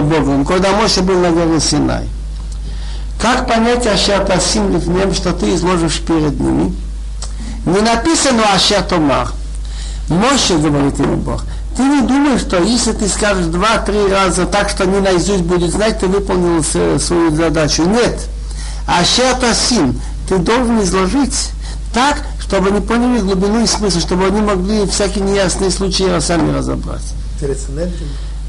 Богом, когда Моше был на горе Синай. Как понять Ашатасим Лифнем, что ты изложишь перед ними? Не написано Ашатомар. Моше, говорит ему Бог, ты не думаешь, что если ты скажешь два-три раза так, что не наизусть будет знать, ты выполнил свою задачу. Нет. Ашатасим, ты должен изложить так, чтобы они поняли глубину и смысл, чтобы они могли всякие неясные случаи сами разобрать.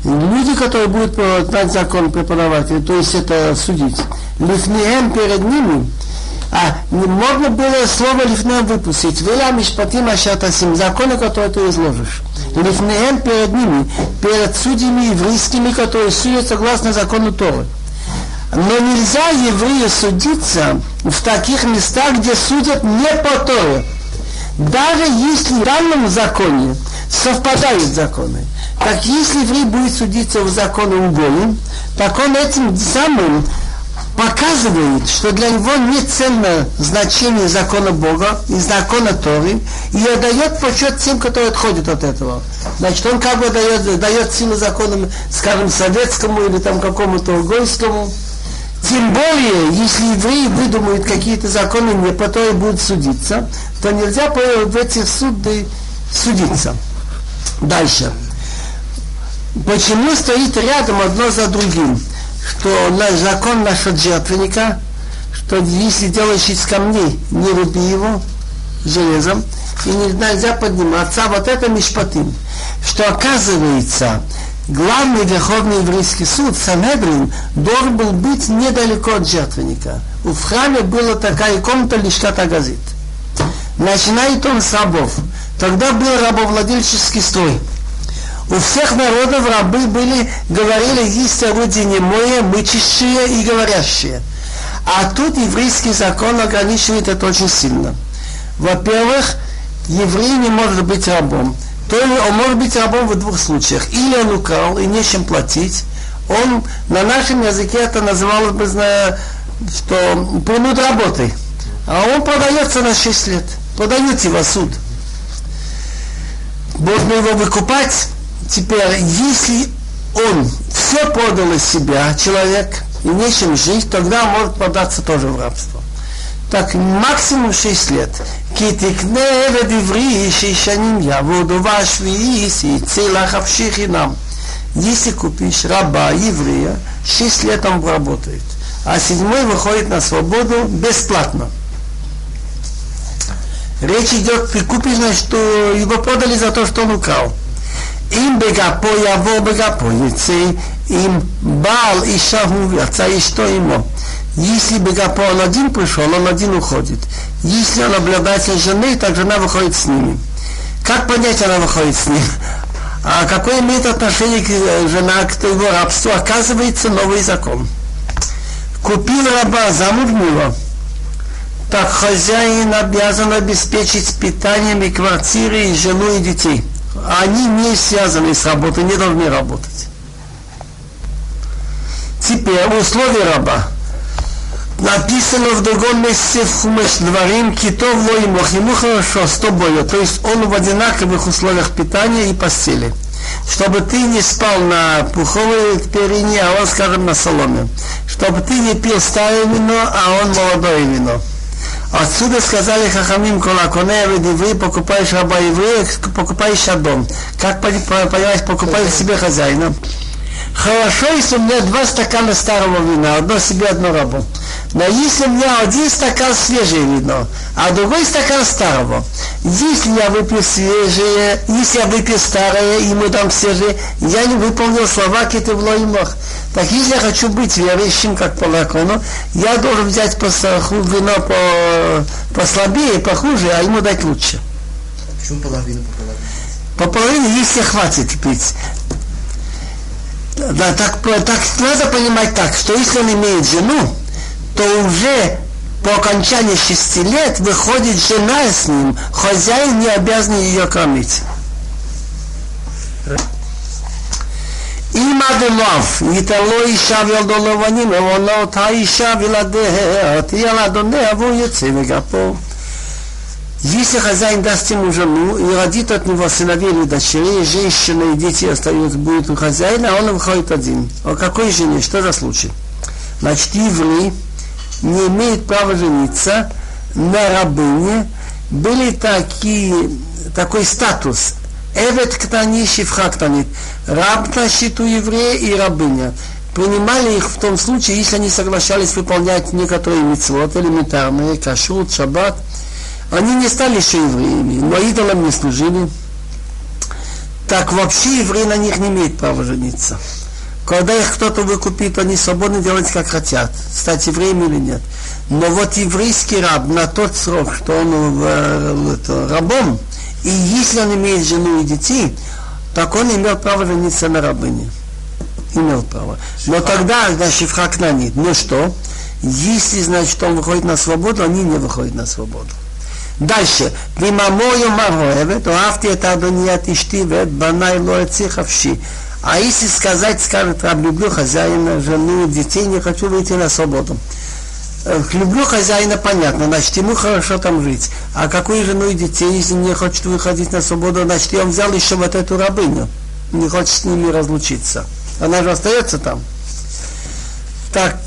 Люди, которые будут знать закон преподавателя, то есть это судить, лифнеем перед ними, а можно было слово лифнеем выпустить. Вела мишпатим ашатасим, законы, которые ты изложишь. Лифнеем перед ними, перед судьями еврейскими, которые судят согласно закону Торы. Но нельзя еврею судиться в таких местах, где судят не по Торе. Даже если в данном законе совпадают законы. Так если еврей будет судиться в законе уголем, так он этим самым показывает, что для него не ценно значение закона Бога и закона Торы, и отдает почет тем, которые отходят от этого. Значит, он как бы дает, дает силу законам, скажем, советскому или там какому-то угольскому. Тем более, если евреи выдумают какие-то законы, не по то и будут судиться, то нельзя в этих суды судиться. Дальше. Почему стоит рядом одно за другим? Что наш закон насчет жертвенника, что если делаешь из камней, не руби его железом, и нельзя подниматься, а вот это мишпатим. Что оказывается, главный верховный еврейский суд, Санедрин, должен был быть недалеко от жертвенника. В храме была такая комната Лишката Газит. Начинает он с рабов. Тогда был рабовладельческий строй. У всех народов рабы были, говорили, есть орудие немое, мычащие и говорящие. А тут еврейский закон ограничивает это очень сильно. Во-первых, еврей не может быть рабом то он может быть рабом в двух случаях. Или он украл и нечем платить. Он на нашем языке это называлось бы, что принуд работы. А он продается на 6 лет. Продают его суд. Можно его выкупать. Теперь, если он все продал из себя, человек, и нечем жить, тогда он может податься тоже в рабство. Так максимум 6 лет. כי תקנה עבד עברי שישנים יעבודו והשביעי שיצא לך חפשי חינם. Если купишь раба еврея, 6 лет он работает, а седьмой выходит на свободу бесплатно. Речь идет, ты купишь, значит, что его продали за то, что он украл. אם בגפו יבוא בגפו יצא, אם בעל אישה הוא יצא אשתו עמו. Если бегапо он один пришел, он один уходит. Если он обладатель жены, так жена выходит с ними. Как понять, она выходит с ним? А какое имеет отношение э, жена к его рабству? Оказывается, новый закон. Купил раба, замуж так хозяин обязан обеспечить питанием и квартиры, и жену, и детей. Они не связаны с работой, не должны работать. Теперь условия раба написано в другом месте в Хумеш Дворим, китов лоимох, ему хорошо с тобою, то есть он в одинаковых условиях питания и постели. Чтобы ты не спал на пуховой перине, а он, скажем, на соломе. Чтобы ты не пил старое вино, а он молодое вино. Отсюда сказали Хахамим Колаконе, вы покупаешь раба еврея, покупаешь дом. Как понимаешь, покупаешь себе хозяина. Хорошо, если у меня два стакана старого вина, одно себе, одно рабу. Но если у меня один стакан свежее вино, а другой стакан старого, если я выпью свежее, если я выпью старое, ему дам свежее, я не выполнил слова Кетевло и Мох. Так если я хочу быть верующим, как по лакону, я должен взять по вино по, послабее, похуже, а ему дать лучше. Почему половину по половине? По половине, если хватит пить. Да, так, так надо понимать так, что если он имеет жену, то уже по окончании шести лет выходит жена с ним, хозяин не обязан ее кормить. אם אדוניו ייתן לו אישה וילדו לבנים, אמרו אותה אישה וילדיה, תהיה לאדוניה והוא יצא מגפו. Если хозяин даст ему жену и родит от него сыновей или дочерей, женщина и дети остаются, будут у хозяина, а он выходит один. О какой жене? Что за случай? Значит, еврей не имеет права жениться на рабыне. Были такие, такой статус. Эвет ктани шифха ктанит. Раб на счету еврея и рабыня. Принимали их в том случае, если они соглашались выполнять некоторые митцвот, элементарные, кашрут, шаббат – они не стали еще евреями, но идолам не служили. Так вообще евреи на них не имеют права жениться. Когда их кто-то выкупит, они свободны делать как хотят, стать евреем или нет. Но вот еврейский раб на тот срок, что он э, это, рабом, и если он имеет жену и детей, так он имел право жениться на рабыне. Имел право. Но тогда, значит, в Хакнанит, ну что, если, значит, он выходит на свободу, они не выходят на свободу. Дальше. Вимамою мавоевет, оавти это адоният ишти, вет банай лоэци хавши. А если сказать, скажет, раб, люблю хозяина, жену, детей, не хочу выйти на свободу. Люблю хозяина, понятно, значит, ему хорошо там жить. А какую жену и детей, если не хочет выходить на свободу, значит, он взял еще вот эту рабыню. Не хочет с ними разлучиться. Она же остается там. Так,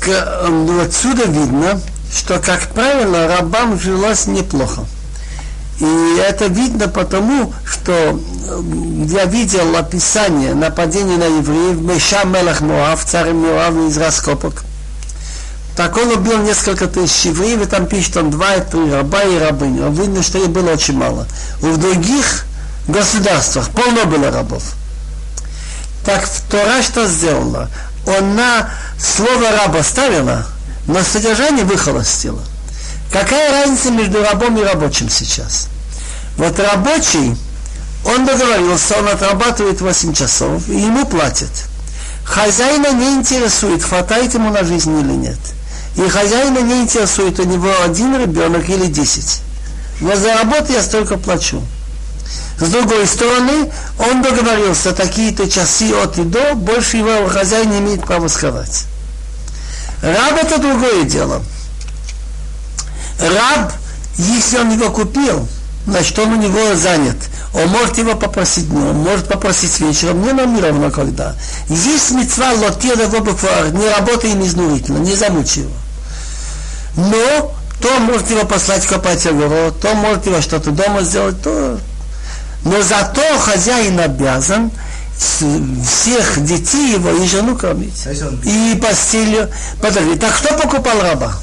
ну, отсюда видно, что, как правило, рабам жилось неплохо. И это видно потому, что я видел описание нападения на евреев Меша Мелах Моав, царь Моав из раскопок. Так он убил несколько тысяч евреев, и там пишет он два, три раба и рабыню. Видно, что их было очень мало. В других государствах полно было рабов. Так Тора что сделала? Она слово раба ставила, но содержание выхолостила. Какая разница между рабом и рабочим сейчас? Вот рабочий, он договорился, он отрабатывает 8 часов, и ему платят. Хозяина не интересует, хватает ему на жизнь или нет. И хозяина не интересует, у него один ребенок или десять. Но за работу я столько плачу. С другой стороны, он договорился, такие-то часы от и до, больше его хозяин не имеет права сказать. Раб это другое дело. Раб, если он его купил, значит, он у него занят. Он может его попросить днем, может попросить вечером, мне нам не равно когда. Есть мецва лотир его не работай изнурительно, не замучи его. Но то может его послать копать огород, то может его что-то дома сделать, то... Но зато хозяин обязан всех детей его и жену кормить. И постелью. Подожди, так кто покупал раба?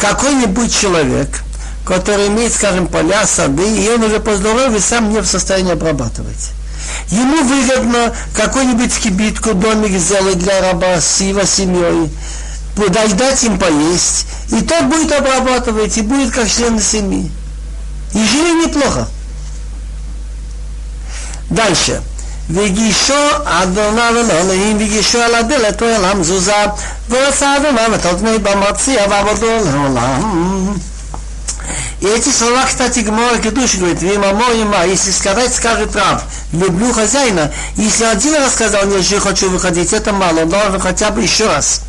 Какой-нибудь человек, который имеет, скажем, поля, сады, и он уже по здоровью сам не в состоянии обрабатывать. Ему выгодно какой-нибудь кибитку, домик сделать для раба с его семьей, дать им поесть, и тот будет обрабатывать, и будет как член семьи. И жили неплохо. Дальше. והגישו אדוניו אלוהים, והגישו על הדלת אל המזוזה, ועשה אדוניו את אדוני במציע ועבודו לעולם. И эти слова, кстати, Гмора Кедуш говорит, «Вима моима», если сказать, скажет раб, люблю хозяина, если один раз сказал, нет, я хочу выходить, это мало, он должен хотя бы еще раз.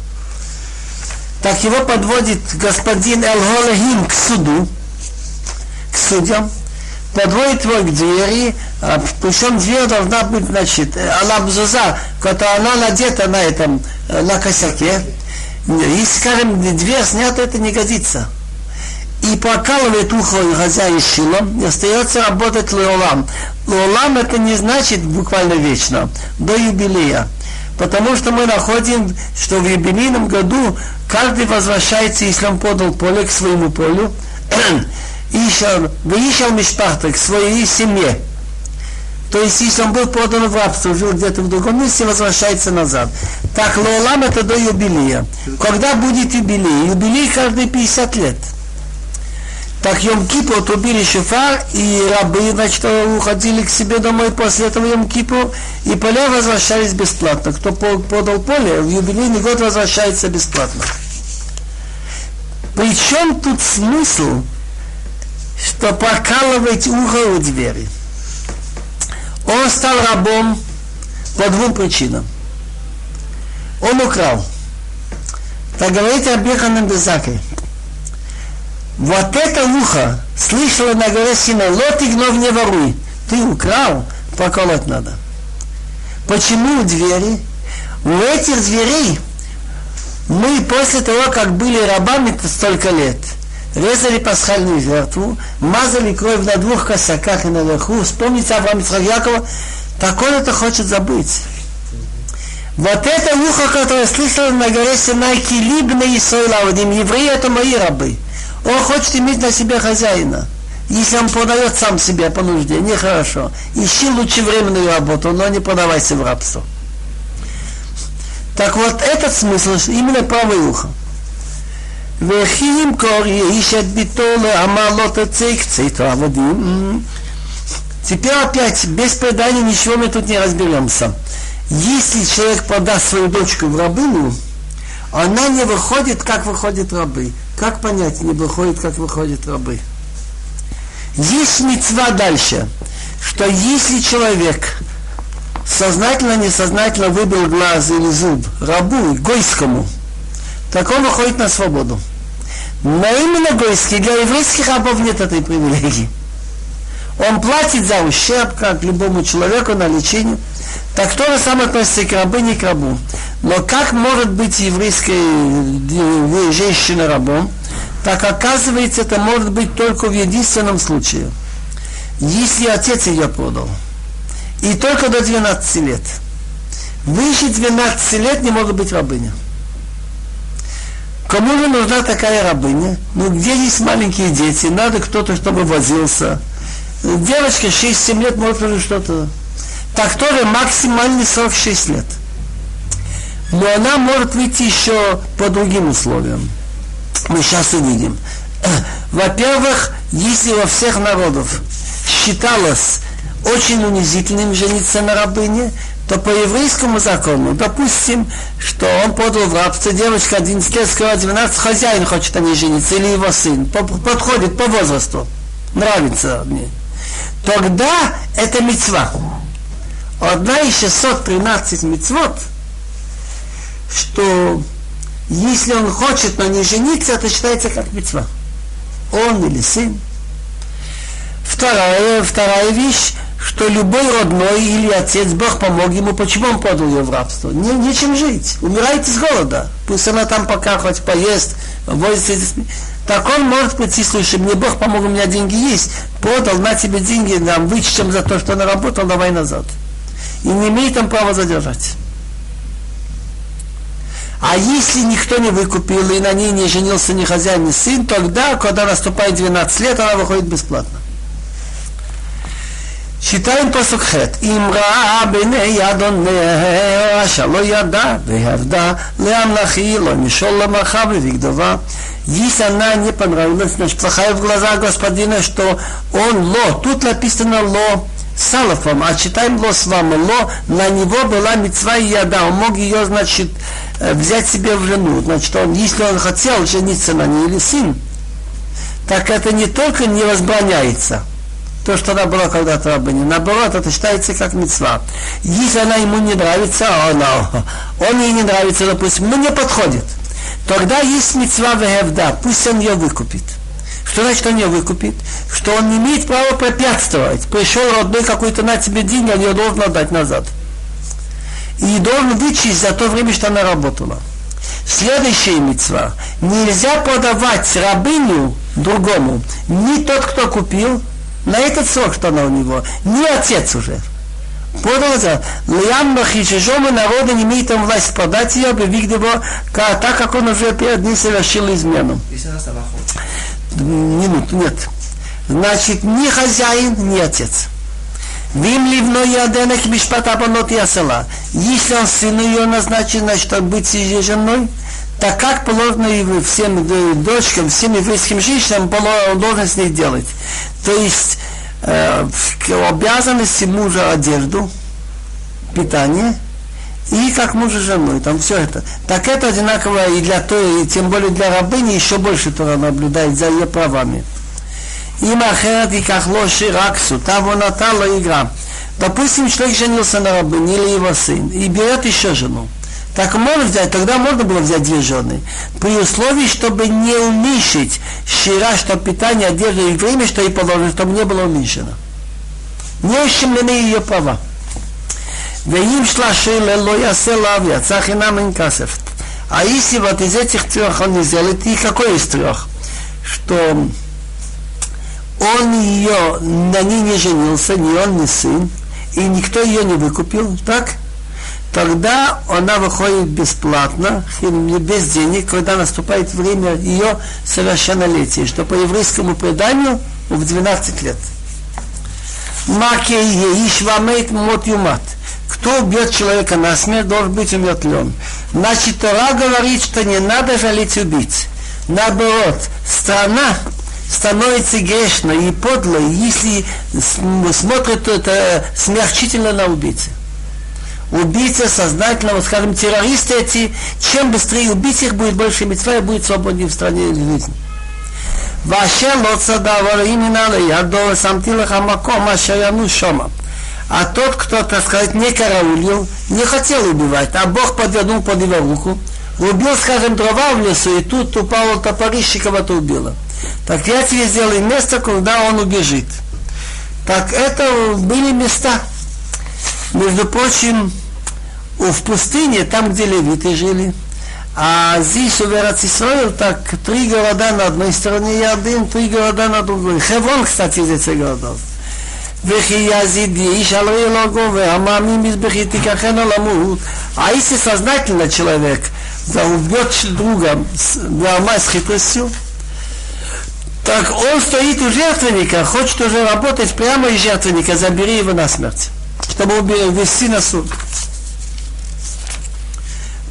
Так его подводит господин Элголехим к суду, к судьям, подводит его к двери, а, причем дверь должна быть, значит, алабзуза, которая она надета на этом, э, на косяке. Если, скажем, дверь снята, это не годится и прокалывает ухо хозяин шилом, и остается работать леолам. Леолам это не значит буквально вечно, до юбилея. Потому что мы находим, что в юбилейном году каждый возвращается, если он подал поле к своему полю, выищал мишпахта к своей семье. То есть, если он был подан в рабство, жил где-то в другом месте, возвращается назад. Так, лолам это до юбилея. Когда будет юбилей? Юбилей каждые 50 лет. Так Йом Кипу отрубили шофар, и рабы, значит, уходили к себе домой после этого Йом Кипу, и поля возвращались бесплатно. Кто подал поле, в юбилейный год возвращается бесплатно. Причем тут смысл, что прокалывать ухо у двери. Он стал рабом по двум причинам. Он украл. Так говорите об Беханом Безаке Вот это ухо слышало на горе Синай, лот и гнов не воруй. Ты украл, поколоть надо. Почему двери? У этих зверей мы после того, как были рабами столько лет, резали пасхальную жертву, мазали кровь на двух косяках и наверху. Вспомните Авраам Ицхак Якова, так он это хочет забыть. Вот это ухо, которое слышал на горе Синай, Килибна и Сойлавадим, евреи это мои рабы. Он хочет иметь на себе хозяина. Если он продает сам себя по нужде, нехорошо. Ищи лучше временную работу, но не продавайся в рабство. Так вот, этот смысл именно правое ухо. וכי ימכור איש את ביתו לאמר לא תצא קצת עבדים. Теперь опять, без предания ничего мы тут не разберемся. Если человек продаст свою дочку в рабыню, она не выходит, как выходят рабы. Как понять, не выходит, как выходят рабы? Есть мецва дальше, что если человек сознательно, несознательно выбрал глаз или зуб рабу, гойскому, так он выходит на свободу. Но именно гойский, для еврейских рабов нет этой привилегии. Он платит за ущерб, как любому человеку, на лечение. Так то же самое относится к рабыне, к рабу. Но как может быть еврейская женщина рабом? Так оказывается, это может быть только в единственном случае. Если отец ее продал. И только до 12 лет. Выше 12 лет не может быть рабыня. Кому же нужна такая рабыня? Ну, где есть маленькие дети? Надо кто-то, чтобы возился. Девочка 6-7 лет может уже что-то. Так тоже максимальный срок 6 лет. Но она может выйти еще по другим условиям мы сейчас увидим. Во-первых, если во всех народов считалось очень унизительным жениться на рабыне, то по еврейскому закону, допустим, что он подал в рабство, девочка 11 лет, сказала 12, хозяин хочет о ней жениться, или его сын, подходит по возрасту, нравится мне. Тогда это мецва. Одна из 613 мецвод, что если он хочет на ней жениться, это считается как мецва. Он или сын. Вторая, вторая вещь, что любой родной или отец, Бог помог ему, почему он подал ее в рабство? Не, нечем жить, умирает из голода. Пусть она там пока хоть поест, возится. Так он может прийти, слушай, мне Бог помог, у меня деньги есть, подал, на тебе деньги, нам вычтем за то, что она работала, давай назад. И не имеет там права задержать. А если никто не выкупил и на ней не женился ни хозяин, ни сын, тогда, когда наступает 12 лет, она выходит бесплатно. Читаем посук хет. Имра бене ядоне, шало яда, веявда, леамлахи, ло мишол ламаха, вигдова. Если она не понравилась, значит, плохая в глаза господина, что он ло. Тут написано ло салафом, а читаем ло с вами. Ло, на него была мецва и яда. Он мог ее, значит, взять себе в жену. Значит, он, если он хотел жениться на ней или сын, так это не только не возбраняется – то, что она была когда-то рабыней. Наоборот, это считается как мецва. Если она ему не нравится, а она, он ей не нравится, допустим, ну не подходит. Тогда есть мецва вегевда, пусть он ее выкупит. Что значит он ее выкупит? Что он не имеет права препятствовать. Пришел родной какой-то на тебе деньги, он ее должен отдать назад и должен вычесть за то время, что она работала. Следующая мецва. Нельзя продавать рабыню другому. Ни тот, кто купил, на этот срок, что она у него, ни отец уже. Продолжал. Лиам чужому народу не имеет там власть продать ее, объявив его, так как он уже перед ним совершил измену. Минут, нет. Значит, ни хозяин, ни отец. Вим ливно яденек мишпат абонот ясала. Если он сыну ее назначен, значит, быть женой, так как положено всем э, дочкам, всем еврейским женщинам, он должен с них делать. То есть э, обязанности мужа одежду, питание, и как муж и женой, там все это. Так это одинаково и для той, и тем более для рабыни, еще больше Тора наблюдает за ее правами. Има ахерат и кахлоши раксу, того натала игра. Допустим, человек женился на рабыне или его сын, и берет еще жену. Так можно взять, тогда можно было взять две жены. При условии, чтобы не уменьшить щира, что питание, одежда и время, что ей положено, чтобы не было уменьшено. Не ущемлены ее права. ואם шла шейла ло ясе лав, яца хинам ин касев. А если вот из этих трех он не сделает, и какой из трех? Что он ее, на ней не женился, ни он, ни сын, и никто ее не выкупил, так? Тогда она выходит бесплатно, без денег, когда наступает время ее совершеннолетия, что по еврейскому преданию в 12 лет. Кто убьет человека на смерть, должен быть умертвлен. Значит, Тора говорит, что не надо жалеть убийц. Наоборот, страна становится грешной и подлой, если смотрит это смягчительно на убийцы Убийца сознательно, вот скажем, террористы эти, чем быстрее убить их, будет больше митцва и будет свободнее в стране жизни. ואשר לא צדבר именно לידו ושמתי לך מקום אשר ינו шома. А тот, кто, так сказать, не караулил, не хотел убивать, а Бог подвернул под его руку, убил, скажем, дрова в лесу, и тут упало топорище, кого-то убило. Так я тебе сделаю место, куда он убежит. Так это были места. Между прочим, в пустыне, там, где левиты жили, а здесь у Верацисроил так три города на одной стороне Ярдын, три города на другой. Хеврон, кстати, из этих городов. וכי יזיד איש על אלוהו והמאמין מזבחי תיקחנו למות. А если сознательно человек да, убьет друга двумя с хитростью, так он стоит у жертвенника, хочет уже работать прямо из жертвенника, забери его на смерть, чтобы ввести на суд.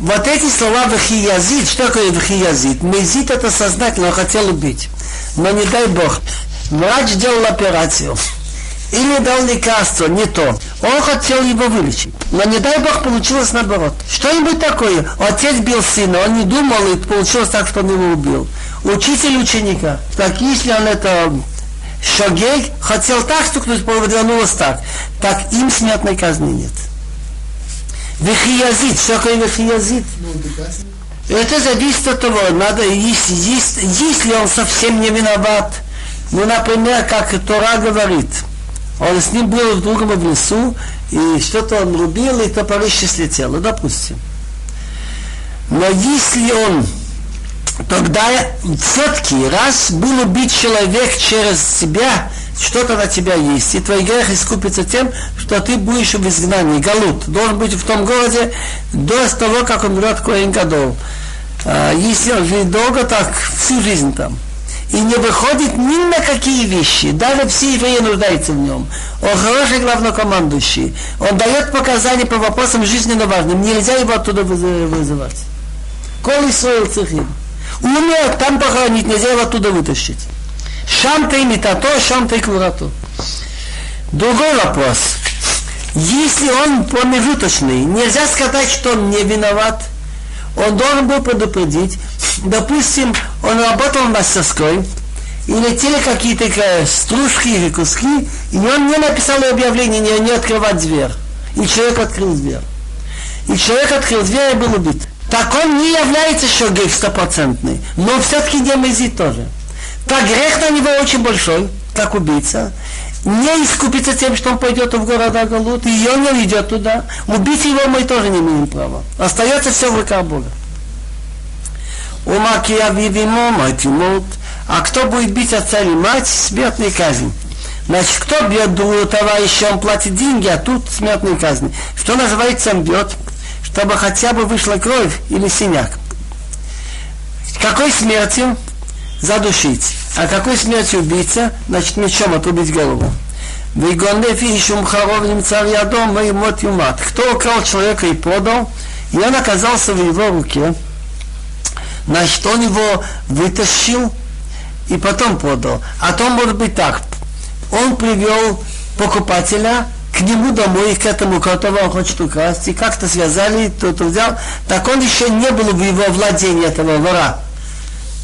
Вот эти слова вахиязит, что такое вахиязит? Мезит это сознательно, он хотел убить. Но не дай Бог, врач делал операцию или дал лекарство, не то. Он хотел его вылечить. Но не дай Бог получилось наоборот. Что-нибудь такое. Отец бил сына, он не думал, и получилось так, что он его убил. Учитель ученика. Так если он это Шогей хотел так стукнуть, повернулось так. Так им смертной казни нет. Вехиязит, что такое вехиязит? Это зависит от того, надо, если, если, если он совсем не виноват, ну, например, как Тора говорит, он с ним был в другом в лесу, и что-то он рубил, и топорище слетело, допустим. Но если он тогда все-таки раз был убит человек через себя, что-то на тебя есть, и твой грех искупится тем, что ты будешь в изгнании, галут, должен быть в том городе до того, как умрет Коэн Гадол. А, если он живет долго, так всю жизнь там. И не выходит ни на какие вещи, даже все евреи нуждаются в нем. Он хороший главнокомандующий, он дает показания по вопросам жизненно важным, нельзя его оттуда вызывать. Коли Исраил цехим. Умер, там похоронить, нельзя его оттуда вытащить. Шам ты метато, шам ты квурато. Другой вопрос. Если он промежуточный, нельзя сказать, что он не виноват. Он должен был предупредить. Допустим, он работал в мастерской, и летели какие-то стружки или куски, и он не написал объявление не, не открывать дверь. И человек открыл дверь. И человек открыл дверь и был убит. Так он не является шогейх стопроцентный, но все-таки не мезит тоже так грех на него очень большой, как убийца, не искупится тем, что он пойдет в города Галут, и он не идет туда. Убить его мы тоже не имеем права. Остается все в руках Бога. Умакия видимо, мать мут. А кто будет бить отца или мать, смертный казнь. Значит, кто бьет другого товарища, он платит деньги, а тут смертный казнь. Что называется, он бьет, чтобы хотя бы вышла кровь или синяк. Какой смертью? Задушить. А какой смертью убийца? Значит, мечом отрубить голову. Кто украл человека и продал, и он оказался в его руке, значит, он его вытащил и потом продал. А то может быть так. Он привел покупателя к нему домой, к этому, которого он хочет украсть, и как-то связали, тот взял, так он еще не был в его владении этого вора.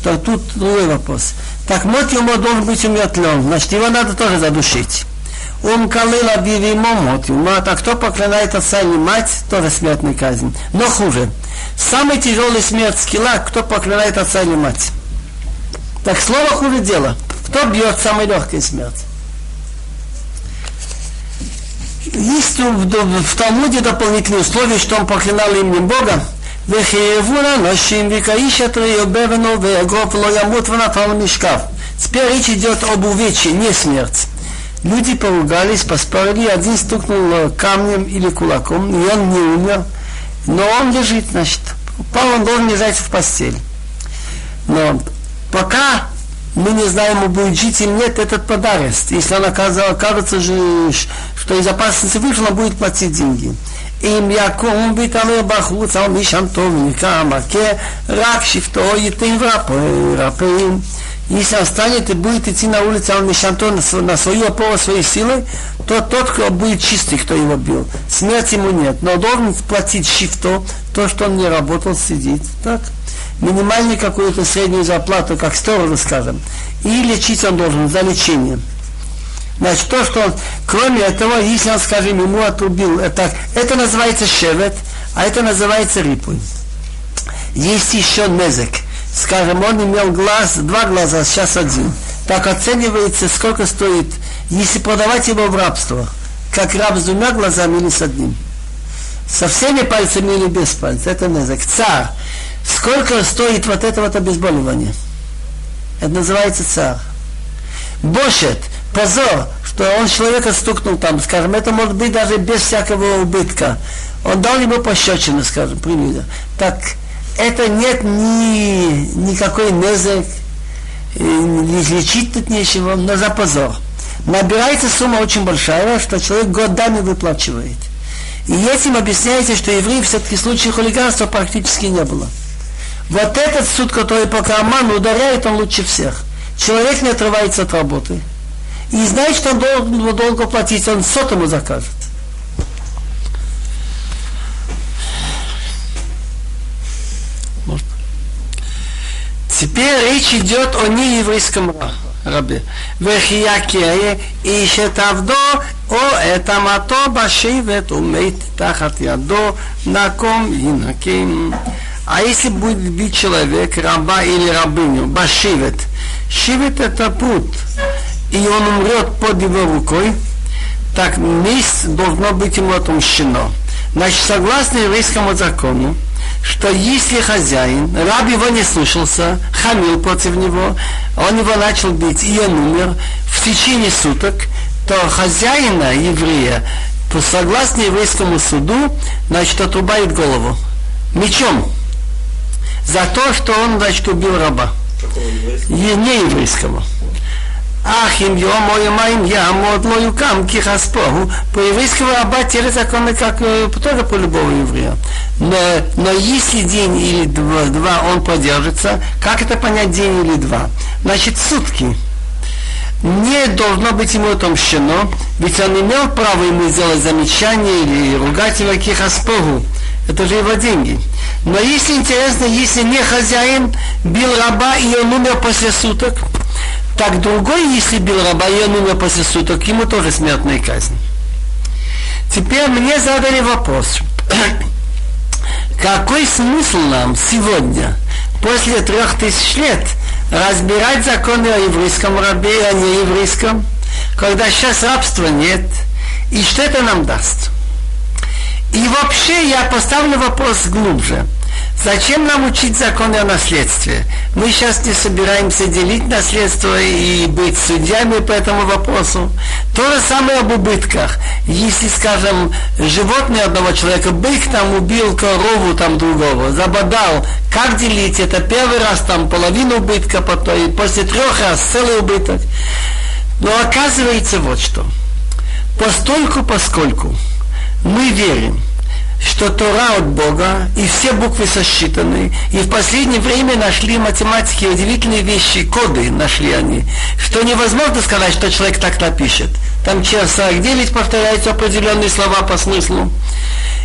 То тут другой вопрос. Так мот ему должен быть умертвлен, значит его надо тоже задушить. Ум калила биви мот юмат, а кто проклинает отца и мать, тоже смертная казнь. Но хуже. Самый тяжелый смерть скилла, кто проклинает отца или мать. Так слово хуже дело. Кто бьет самой легкой смерть? Есть в, в Талмуде дополнительные условия, что он проклинал именем Бога. וחייבו לאנשים וכאיש רעיו בבנו ויגרוף לא ימות ונפל משכב. Теперь речь идет об увечье, не смерть. Люди поругались, поспорили, один стукнул камнем или кулаком, и он не умер, но он лежит, значит. Упал, он должен лежать в постели. Но пока мы не знаем, он будет жить или нет, этот подарок. Если он окажется, что из опасности вышел, он будет платить деньги. אם יקום ויתעלה בחוץ על משען טוב ונקרא המכה, רק שבטו ייתן ורפאים. Если он станет и будет идти на улице Ал-Мишанто на свою опору, своей силы, то тот, кто будет чистый, кто его бил. Смерти ему нет. Но должен платить шифто, то, что он не работал, сидит. Так? Минимальную какую-то среднюю зарплату, как сторожу, скажем. И лечить он должен за лечение. Значит, то, что он, кроме этого, если он, скажем, ему отрубил, это, это называется шевет, а это называется рипуй. Есть еще незек. Скажем, он имел глаз, два глаза, сейчас один. Так оценивается, сколько стоит, если продавать его в рабство. Как раб с двумя глазами или с одним. Со всеми пальцами или без пальцев. Это незек. Царь. Сколько стоит вот это вот обезболивание? Это называется царь. Бошет позор, что он человека стукнул там, скажем, это может быть даже без всякого убытка. Он дал ему пощечину, скажем, примерно. Так это нет ни, никакой незек, лечить тут нечего, но за позор. Набирается сумма очень большая, что человек годами выплачивает. И этим объясняется, что евреи все-таки в случае хулиганства практически не было. Вот этот суд, который по карману ударяет, он лучше всех. Человек не отрывается от работы и знает, что он должен ну, долго платить, он сотому закажет. Теперь речь идет о нееврейском рабе. Вехиякие ищет авдо, о это мато башивет умеет тахат ядо, на ком и на кем. А если будет бить человек раба или рабыню, башивет. Шивет это путь. – и он умрет под его рукой, так месть должно быть ему отмщено. Значит, согласно еврейскому закону, что если хозяин, раб его не слушался, хамил против него, он его начал бить, и он умер в течение суток, то хозяина, еврея, по согласно еврейскому суду, значит, отрубает голову мечом за то, что он, значит, убил раба. Не еврейского. Ах, им йом о ямаим ямод ло юкам кихаспоху. По еврейскому раба те же законы, как тоже по любого еврея. Но, но если день или два, два он продержится, как это понять день или два? Значит, сутки не должно быть ему отомщено, ведь он имел право ему сделать замечание или ругать его кихаспогу. Это же его деньги. Но если интересно, если не хозяин бил раба и он умер после суток, так другой, если бил раба, и он умер после суток, ему тоже смертная казнь. Теперь мне задали вопрос. Какой смысл нам сегодня, после трех тысяч лет, разбирать законы о еврейском рабе и о нееврейском, когда сейчас рабства нет, и что это нам даст? И вообще я поставлю вопрос глубже. Зачем нам учить законы о наследстве? Мы сейчас не собираемся делить наследство и быть судьями по этому вопросу. То же самое об убытках. Если, скажем, животное одного человека, бык там убил корову там другого, забодал, как делить? Это первый раз там половину убытка, потом, и после трех раз целый убыток. Но оказывается вот что. Постольку, поскольку мы верим, что Тора от Бога, и все буквы сосчитаны, и в последнее время нашли математики удивительные вещи, коды нашли они, что невозможно сказать, что человек так напишет. Там через 49 повторяются определенные слова по смыслу.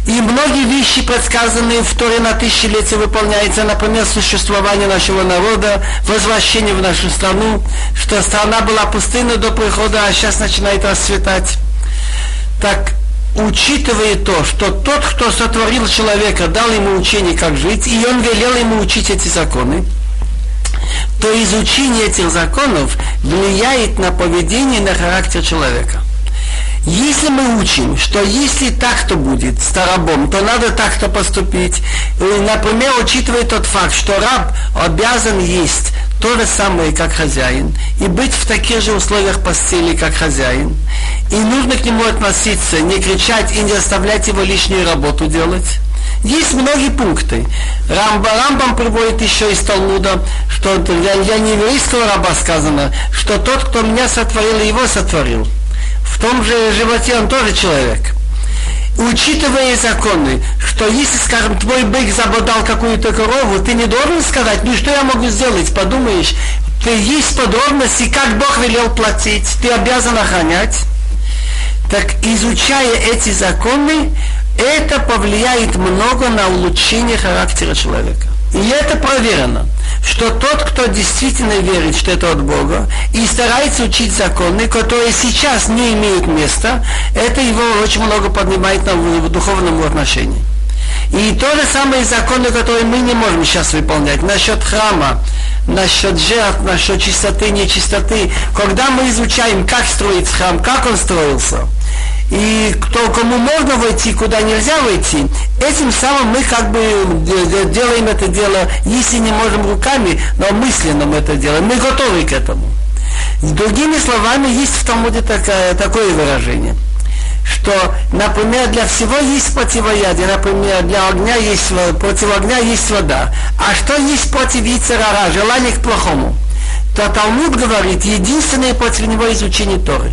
И многие вещи, предсказанные в Торе на тысячелетия, выполняются, например, существование нашего народа, возвращение в нашу страну, что страна была пустынной до прихода, а сейчас начинает расцветать. Так учитывая то, что тот, кто сотворил человека, дал ему учение, как жить, и он велел ему учить эти законы, то изучение этих законов влияет на поведение, на характер человека. Если мы учим, что если так-то будет с рабом, то надо так-то поступить. Например, учитывая тот факт, что раб обязан есть то же самое, как хозяин, и быть в таких же условиях постели, как хозяин. И нужно к нему относиться, не кричать и не оставлять его лишнюю работу делать. Есть многие пункты. Рамба, Рамбам приводит еще из Талмуда, что для, для нееврейского раба сказано, что тот, кто меня сотворил, его сотворил в том же животе он тоже человек. Учитывая законы, что если, скажем, твой бык забодал какую-то корову, ты не должен сказать, ну что я могу сделать, подумаешь, ты есть подробности, как Бог велел платить, ты обязан охранять. Так изучая эти законы, это повлияет много на улучшение характера человека. И это проверено, что тот, кто действительно верит, что это от Бога, и старается учить законы, которые сейчас не имеют места, это его очень много поднимает на, в духовном отношении. И то же самое законы, которые мы не можем сейчас выполнять, насчет храма, насчет жертв, насчет чистоты, нечистоты. Когда мы изучаем, как строить храм, как он строился, и кто, кому можно войти, куда нельзя войти, этим самым мы как бы делаем это дело, если не можем руками, но мысленно мы это делаем. Мы готовы к этому. Другими словами, есть в Талмуде такое, такое выражение что, например, для всего есть противоядие, например, для огня есть, против огня есть вода. А что есть против яйцерара, желание к плохому? То Талмуд говорит, единственное против него изучение Торы.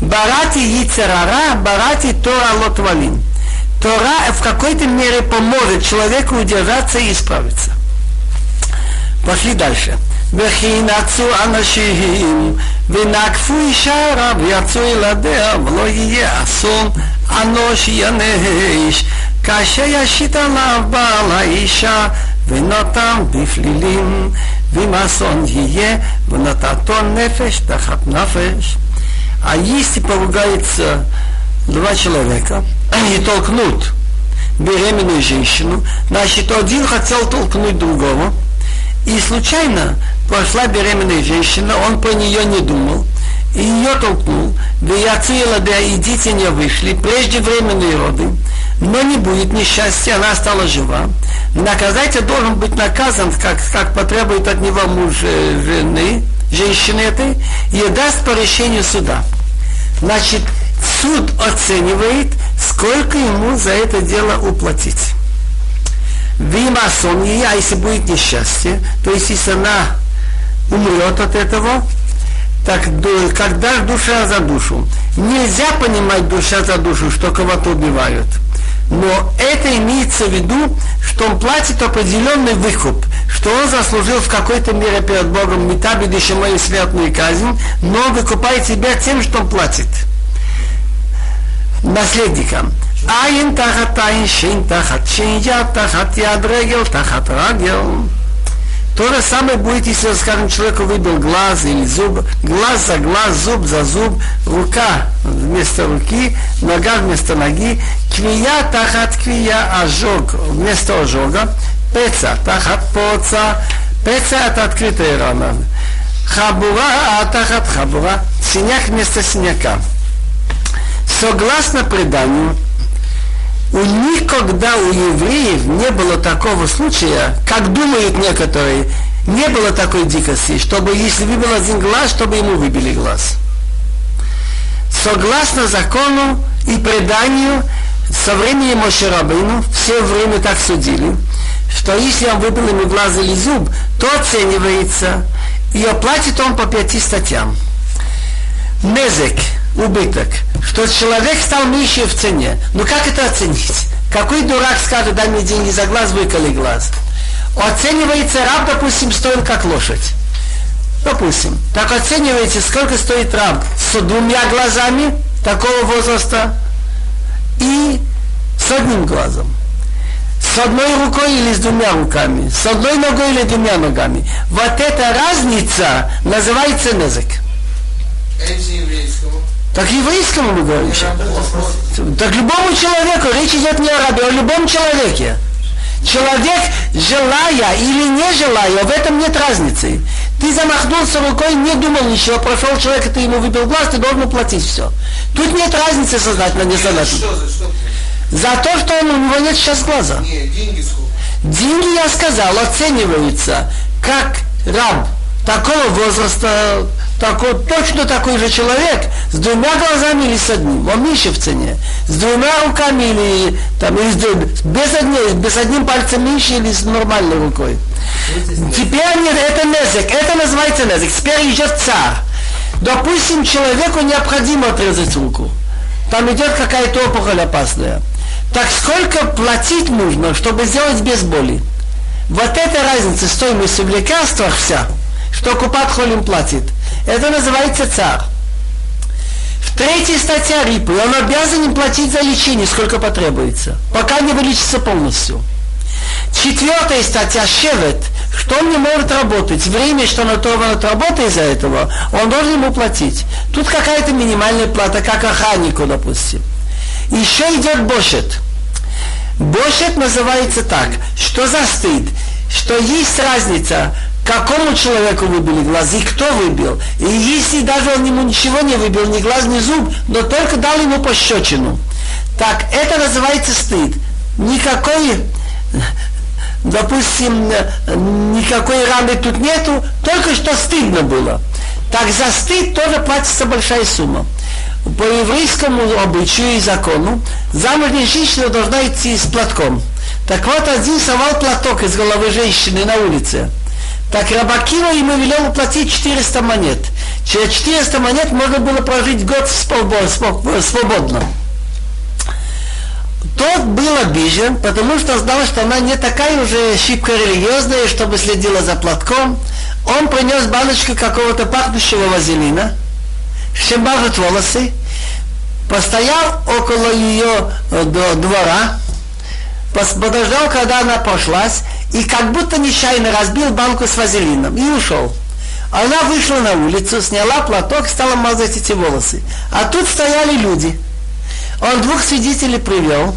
Барати Яцерара, барати Тора Лотвалин. Тора в какой-то мере поможет человеку удержаться и исправиться. Пошли дальше. וכי נצו אנשים ונקפו אישה רב ויצאו ילדיה ולא יהיה אסון אנוש ינש כאשר ישית עליו בעל האישה ונתן בפלילים ואם אסון יהיה ונתתו נפש תחת נפש А если поругаются два человека, они толкнут беременную женщину, значит, один хотел толкнуть другого, и случайно прошла беременная женщина, он по нее не думал, и ее толкнул, да я цела, да и дети не вышли, преждевременные роды, но не будет несчастья, она стала жива. Наказатель должен быть наказан, как, как потребует от него муж э, жены, женщины этой, и даст по решению суда. Значит, суд оценивает, сколько ему за это дело уплатить. Вима сон а если будет несчастье, то есть если она умрет от этого, так когда душа за душу. Нельзя понимать душа за душу, что кого-то убивают. Но это имеется в виду, что он платит определенный выкуп, что он заслужил в какой-то мере перед Богом метаби мою смертную казнь, но выкупает себя тем, что он платит наследникам. Айн тахат айн, шин тахат шин, яд тахат яд, регел тахат рагел. То же самое будет, если, скажем, человеку выбил глаз или зуб, глаз за глаз, зуб за зуб, рука вместо руки, нога вместо ноги, квия тахат квия, ожог вместо ожога, пеца тахат поца, пеца это открытая рана, хабура а тахат хабура, синяк вместо синяка. Согласно преданию, у никогда у евреев не было такого случая, как думают некоторые, не было такой дикости, чтобы если выбил один глаз, чтобы ему выбили глаз. Согласно закону и преданию, со времени Мошерабыну все время так судили, что если он выбил ему глаз или зуб, то оценивается, и оплатит он по пяти статьям. Мезек – убыток, что человек стал меньше в цене. Ну как это оценить? Какой дурак скажет, дай мне деньги за глаз, выколи глаз. Оценивается раб, допустим, стоит как лошадь. Допустим. Так оцениваете, сколько стоит раб с двумя глазами такого возраста и с одним глазом. С одной рукой или с двумя руками. С одной ногой или двумя ногами. Вот эта разница называется незык. Так еврейскому мы говорим сейчас. Так любому человеку, речь идет не о рабе, а о любом человеке. Человек, желая или не желая, в этом нет разницы. Ты замахнулся рукой, не думал ничего, прошел человек, ты ему выбил глаз, ты должен платить все. Тут нет разницы сознательно, не сознательно. За то, что он, у него нет сейчас глаза. Деньги, я сказал, оцениваются как раб такого возраста, такой, точно такой же человек, с двумя глазами или с одним, он меньше в цене, с двумя руками или, там, или с, без, одним, без одним пальцем меньше или с нормальной рукой. Теперь нет, это незик, это называется незик. Теперь идет царь. Допустим, человеку необходимо отрезать руку. Там идет какая-то опухоль опасная. Так сколько платить нужно, чтобы сделать без боли? Вот эта разница стоимости в лекарствах вся, что Купат Холим платит. Это называется царь. В третьей статье Рипы он обязан им платить за лечение, сколько потребуется, пока не вылечится полностью. Четвертая статья Шевет, что он не может работать, время, что он оторван от работы из-за этого, он должен ему платить. Тут какая-то минимальная плата, как охраннику, допустим. Еще идет бошет. Бошет называется так, что за стыд, что есть разница, какому человеку выбили глаз и кто выбил. И если даже он ему ничего не выбил, ни глаз, ни зуб, но только дал ему пощечину. Так, это называется стыд. Никакой, допустим, никакой раны тут нету, только что стыдно было. Так за стыд тоже платится большая сумма по еврейскому обычаю и закону замужняя женщина должна идти с платком. Так вот, один совал платок из головы женщины на улице. Так Рабакива ему велел уплатить 400 монет. Через 400 монет можно было прожить год свободно. Тот был обижен, потому что знал, что она не такая уже шибко религиозная, чтобы следила за платком. Он принес баночку какого-то пахнущего вазелина – чем мажет волосы, постоял около ее э, двора, подождал, когда она пошлась, и как будто нечаянно разбил банку с вазелином и ушел. Она вышла на улицу, сняла платок, стала мазать эти волосы. А тут стояли люди. Он двух свидетелей привел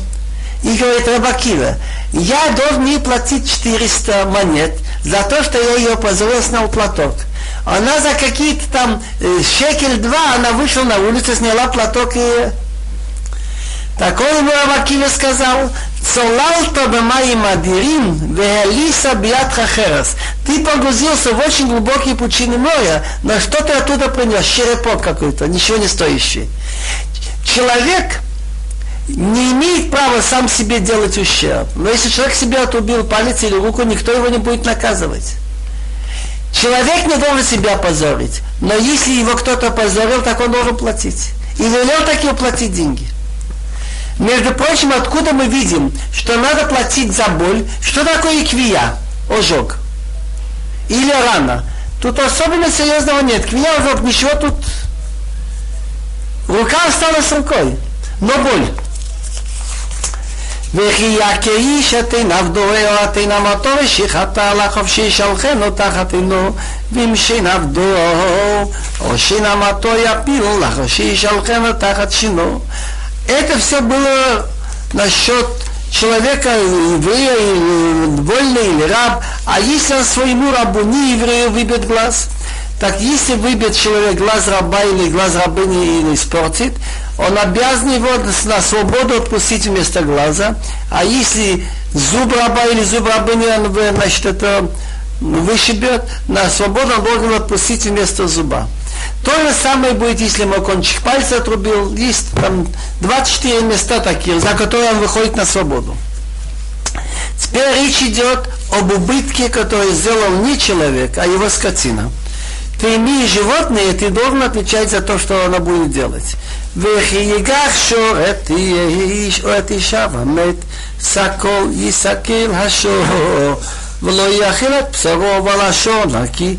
и говорит, Рабакива, я должен ей платить 400 монет за то, что я ее позволил, снял платок. Она за какие-то там э, шекель-два, она вышла на улицу, сняла платок и... Так он ему Авакиве сказал, Цолалто бемаи мадирим, веалиса биат хахерас. Ты погрузился в очень глубокие пучины моря, но что ты оттуда принес? Черепок какой-то, ничего не стоящий. Человек не имеет права сам себе делать ущерб. Но если человек себе отрубил палец или руку, никто его не будет наказывать. Человек не должен себя позорить, но если его кто-то позорил, так он должен платить. И велел таки уплатить деньги. Между прочим, откуда мы видим, что надо платить за боль, что такое квия, ожог, или рана. Тут особенно серьезного нет. Квия, ожог, ничего тут. Рука осталась рукой, но боль. וכי יכה איש את עיניו דוהה את עינם אותו ושיחתה לחופשי שלחנו תחת עינו ואם שיניו דוהו או שינמתו יפיל לחופשי שלחנו תחת שינו. это все было насчет человека, еврея, вольный или раб, а если он своему рабу, не еврею, выбьет глаз, так если выбьет человек глаз раба или глаз рабыни или испортит, он обязан его на свободу отпустить вместо глаза. А если зуб раба или зуб рабыни он, значит, это вышибет, на свободу он должен отпустить вместо зуба. То же самое будет, если ему кончик пальца отрубил. Есть там 24 места такие, за которые он выходит на свободу. Теперь речь идет об убытке, который сделал не человек, а его скотина. Ты имеешь животное, ты должен отвечать за то, что она будет делать. וכי ייגח שור את איש או את אישה ומת, סקול יסקל השור, ולא יאכיל את בשרו, אבל השור נקי.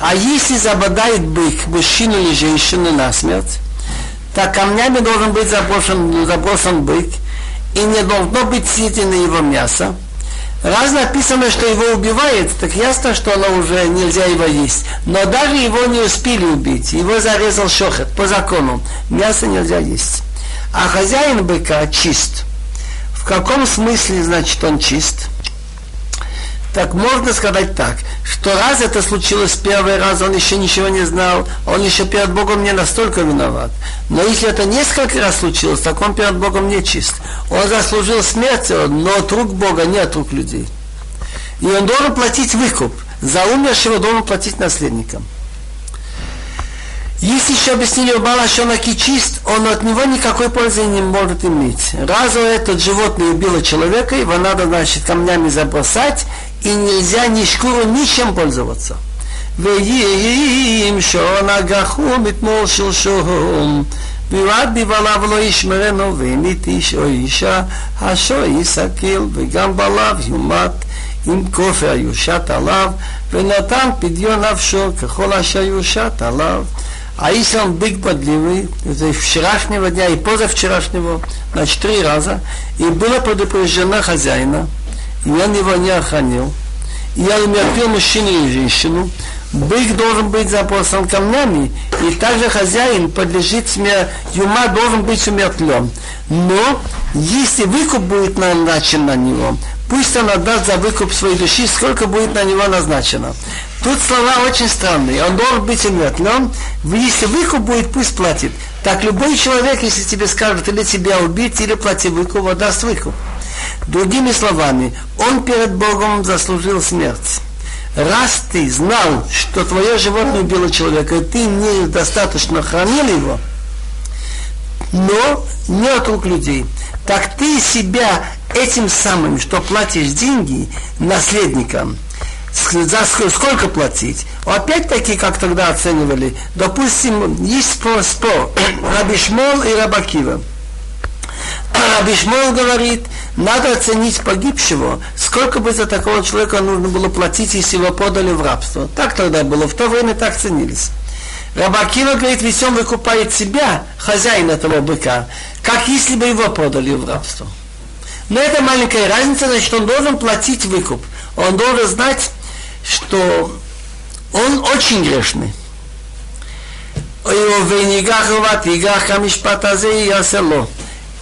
а если забодает бык мужчину или женщину насмерть, так камнями должен быть заброшен, заброшен бык, и не должно быть съедено его мясо. Раз написано, что его убивает, так ясно, что оно уже нельзя его есть. Но даже его не успели убить. Его зарезал шохет по закону. Мясо нельзя есть. А хозяин быка чист. В каком смысле, значит, он чист? Так можно сказать так, что раз это случилось первый раз, он еще ничего не знал, он еще перед Богом не настолько виноват. Но если это несколько раз случилось, так он перед Богом не чист. Он заслужил смерть, но от рук Бога, не от рук людей. И он должен платить выкуп. За умершего должен платить наследникам. Если еще объяснили у Балашонаки чист, он от него никакой пользы не может иметь. Раз этот животное убило человека, его надо, значит, камнями забросать, и нельзя ни шкуру, ничем пользоваться. ויהים שעון הגחו מתמול שלשום ויועד בבעליו לא ישמרנו והמית איש או אישה השו יסכל וגם בעליו יומת אם כופר יושת עליו ונתן פדיון נפשו ככל אשר יושת עליו А если он бык подливый, это вчерашнего дня и позавчерашнего, значит, три раза, и было предупреждено хозяина, и он не охранил, и я умертвил мужчину и женщину, бык должен быть запосан камнями, и также хозяин подлежит смерти, юма должен быть умертвлен. Но если выкуп будет назначен на него, пусть он отдаст за выкуп своей души, сколько будет на него назначено. Тут слова очень странные. Он должен быть умертвлен. Если выкуп будет, пусть платит. Так любой человек, если тебе скажут, или тебя убить, или плати выкуп, отдаст выкуп. Другими словами, он перед Богом заслужил смерть. Раз ты знал, что твое животное убило человека, и ты недостаточно хранил его, но не от рук людей, так ты себя этим самым, что платишь деньги наследникам, за сколько платить. Опять-таки, как тогда оценивали, допустим, есть спор, спор Рабишмол и Рабакива. Рабишмол говорит, надо оценить погибшего, сколько бы за такого человека нужно было платить, если его подали в рабство. Так тогда было, в то время так ценились. Рабакива говорит, ведь он выкупает себя, хозяин этого быка, как если бы его подали в рабство. Но это маленькая разница, значит, он должен платить выкуп. Он должен знать, что он очень грешный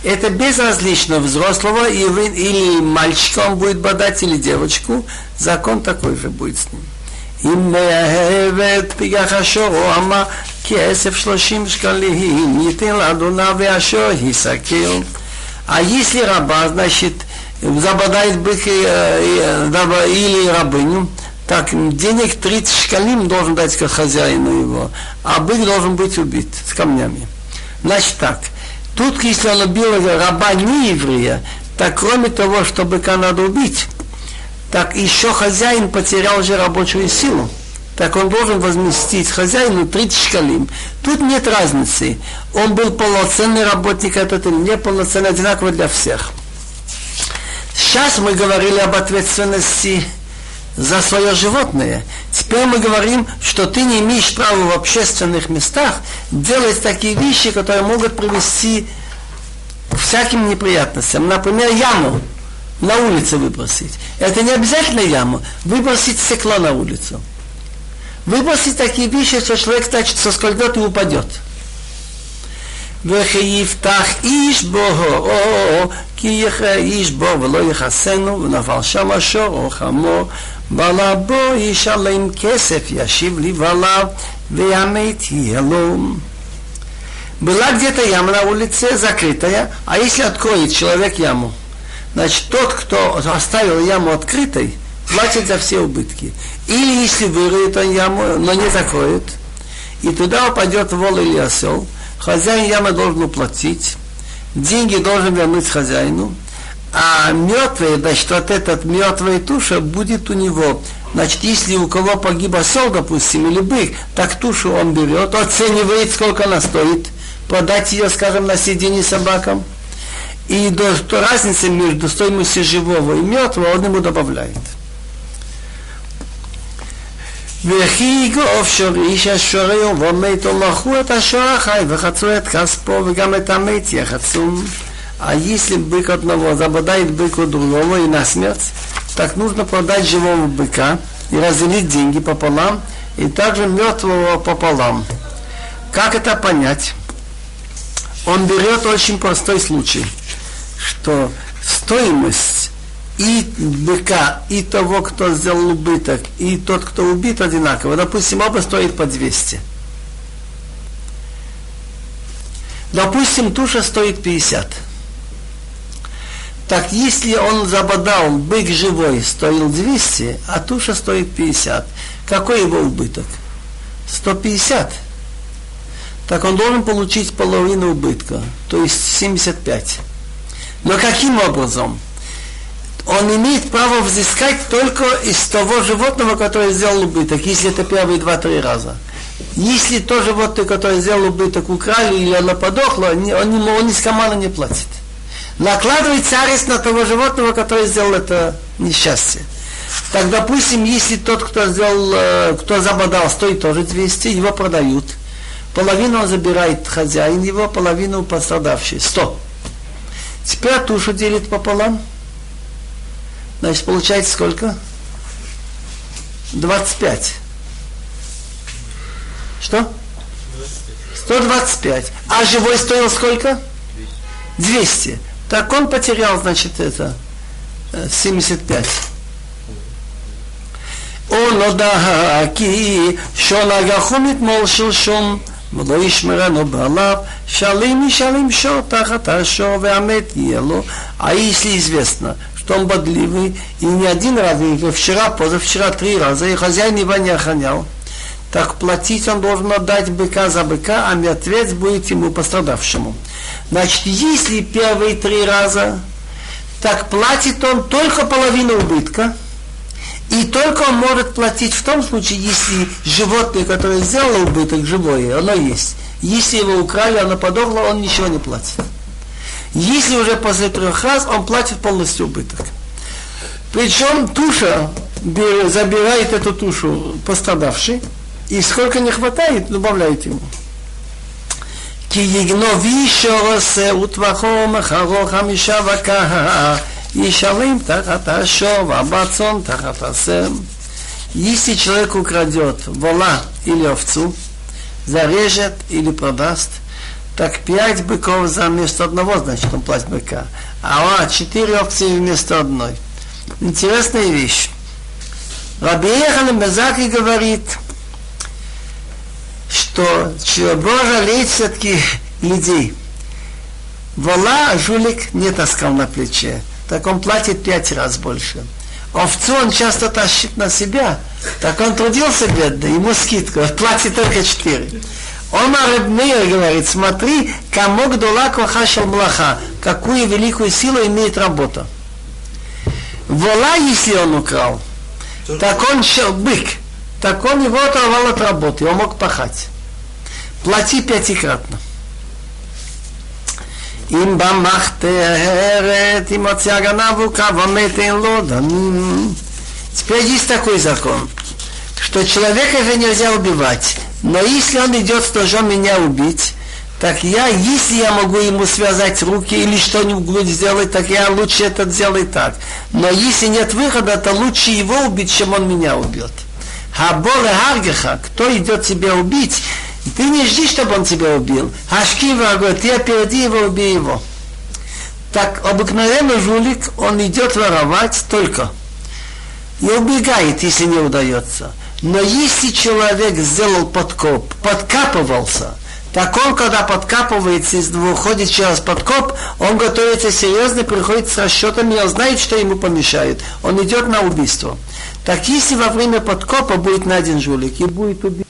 Это безразлично взрослого или мальчика он будет бодать, или девочку, закон такой же будет с ним. אם מאהבת פיגח השור, הוא אמר כסף שלושים שקלים, ייתן לאדונה והשור יסכל. А если раба, значит, забодает бык или рабыню, так, денег 30 шкалим должен дать как хозяину его, а бык должен быть убит с камнями. Значит так, тут, если он убил раба не еврея, так кроме того, что быка надо убить, так еще хозяин потерял же рабочую силу. Так он должен возместить хозяину 30 шкалим. Тут нет разницы. Он был полноценный работник, этот или не полноценный, одинаково для всех. Сейчас мы говорили об ответственности за свое животное. Теперь мы говорим, что ты не имеешь права в общественных местах делать такие вещи, которые могут привести к всяким неприятностям. Например, яму на улице выбросить. Это не обязательно яму. Выбросить стекло на улицу. Выбросить такие вещи, что человек, значит, соскользнет и упадет. וכי יפתח איש בו, כי יחיה איש בו ולא יכסנו, ונפל שם השור או חמור, ולבו ישלם כסף, ישיב לבעליו, והמת יהיה לו. Была где-то яма на улице закрытая, а если откроет человек яму, значит тот, кто оставил яму открытой, платит за все убытки. Или если выроет он яму, но не закроет, и туда упадет вол или осел, хозяин ямы должен уплатить, деньги должен вернуть хозяину, а мертвый, значит, вот этот мертвая туша будет у него. Значит, если у кого погиб осел, допустим, или бык, так тушу он берет, оценивает, сколько она стоит, продать ее, скажем, на сиденье собакам. И до, разница между стоимостью живого и мертвого он ему добавляет. וכי יגוף שור איש השורר ומת ומכרו את השור החי וחצו את כספו וגם את המת יחצום. А если бык одного забодает быку другого и на смерть, так нужно продать живого быка и разделить деньги пополам, и также мертвого пополам. Как это понять? Он берет очень простой случай, что стоимость и быка, и того, кто сделал убыток, и тот, кто убит, одинаково. Допустим, оба стоят по 200. Допустим, туша стоит 50. Так если он забодал, бык живой стоил 200, а туша стоит 50, какой его убыток? 150. Так он должен получить половину убытка, то есть 75. Но каким образом? Он имеет право взыскать только из того животного, которое сделал убыток, если это первые два-три раза. Если то животное, которое сделал убыток, украли или оно подохло, он, он, он из команды не платит накладывается арест на того животного, который сделал это несчастье. Так, допустим, если тот, кто сделал, э, кто забодал, стоит тоже 200, его продают. Половину он забирает хозяин его, половину пострадавший. 100. Теперь тушу делит пополам. Значит, получается сколько? 25. Что? 125. А живой стоил сколько? 200. Так он потерял, значит, это 75. Он הודע כי שונגחו מתמול שלשום ולא ישמרנו בעליו, шалим и шалим шо, тахат шо, והמת יהיה לו. А если известно, что он бодливый, и не один раз, и вчера, позавчера три раза, и хозяин его не охранял, так платить он должен отдать быка за быка, а мертвец будет ему пострадавшему. Значит, если первые три раза, так платит он только половину убытка, и только он может платить в том случае, если животное, которое сделало убыток, живое, оно есть. Если его украли, оно подохло, он ничего не платит. Если уже после трех раз, он платит полностью убыток. Причем туша забирает эту тушу пострадавший, и сколько не хватает, добавляет ему. כי יגנוב איש עושה וטבחו מחרו חמישה וקה ישרים תחת השור והבצון תחת הסם. Если человек украдет вола или овцу, зарежет или продаст, так пять быков за вместо одного, значит, он платит быка. А четыре овцы вместо одной. Интересная вещь. Раби Ехан Безаки говорит – что Бог жалеет все-таки людей. Вола жулик не таскал на плече, так он платит пять раз больше. Овцу он часто тащит на себя, так он трудился бедно, ему скидка, платит только четыре. Он Арабмейр говорит, смотри, кому гдула кохашал млаха, какую великую силу имеет работа. Вола, если он украл, так он бык, так он его оторвал от работы, он мог пахать. Плати пятикратно. אם במחתרת, אם הוציא הגנב הוא קו המת אין לו דמים. Теперь есть такой закон, что человека же нельзя убивать. но если он идет с ножом меня убить, так я, если я могу ему связать руки или что-нибудь сделать, так я лучше это сделать так. Но если нет выхода, то лучше его убить, чем он меня убьет. Хаболе Харгеха, кто идет тебя убить, ты не жди, чтобы он тебя убил. Хашки врагой, ты опереди его, убей его. Так обыкновенный жулик, он идет воровать только. И убегает, если не удается. Но если человек сделал подкоп, подкапывался, так он, когда подкапывается, выходит через подкоп, он готовится серьезно, приходит с расчетами, он знает, что ему помешает. Он идет на убийство. Так если во время подкопа будет найден жулик и будет убит,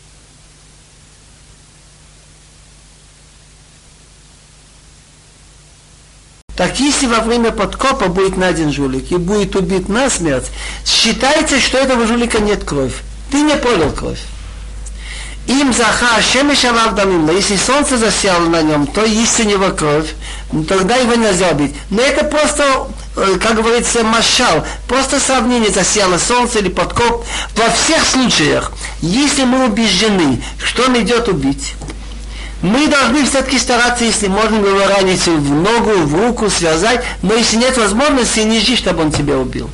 Так если во время подкопа будет найден жулик и будет убит насмерть, считается, что этого жулика нет крови. Ты не понял кровь. Им заха шемешавав дамимла. Если солнце засело на нем, то есть у него кровь, тогда его нельзя убить. Но это просто, э, как говорится, машал, просто сравнение засело солнце или подкоп. Во всех случаях, если мы убеждены, что он идет убить, мы должны все-таки стараться, если можно его ранить в ногу, в руку, связать, но если нет возможности, не жди, чтобы он тебя убил.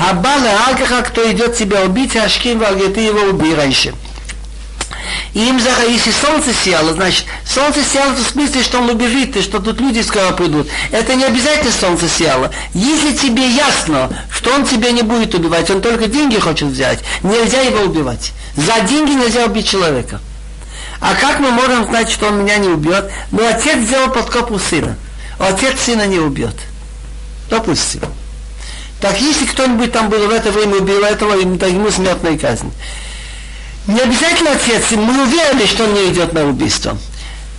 Хабала Алкаха, кто идет тебя убить, Ашким Валге, ты его убей раньше. Им за, если солнце сияло, значит, солнце сияло в смысле, что он убежит, и что тут люди скоро придут. Это не обязательно солнце сияло. Если тебе ясно, что он тебя не будет убивать, он только деньги хочет взять, нельзя его убивать. За деньги нельзя убить человека. А как мы можем знать, что он меня не убьет? Ну, отец сделал подкоп у сына. Отец сына не убьет. Допустим. Так если кто-нибудь там был в это время убил этого, ему смертная казнь. Не обязательно отец, мы уверены, что он не идет на убийство.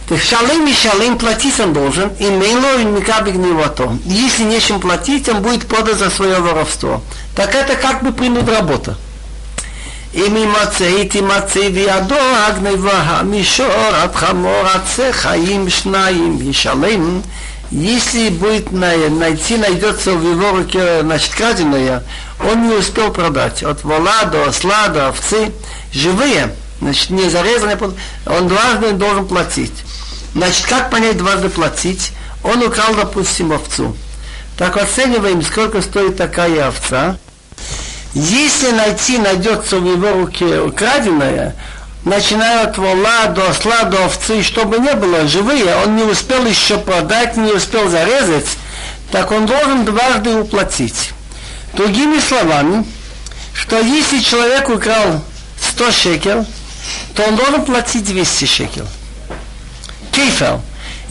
Так шалым и шалым платить он должен, и мейло и никабик не то. Если нечем платить, он будет подан за свое воровство. Так это как бы принуд работа. אם יימצא תימצא בידו הגניבה המישור עד חמור עצה חיים שניים ישלם если будет найти, найдется в его руке, значит, краденое, он не успел продать. От вола до осла, до овцы, живые, значит, не зарезанные, он дважды должен платить. Значит, как понять дважды платить? Он украл, допустим, овцу. Так оцениваем, сколько стоит такая овца. Если найти, найдется в его руке украденное, начиная от вола до осла, до овцы, чтобы не было живые, он не успел еще продать, не успел зарезать, так он должен дважды уплатить. Другими словами, что если человек украл 100 шекел, то он должен платить 200 шекел. Кейфел.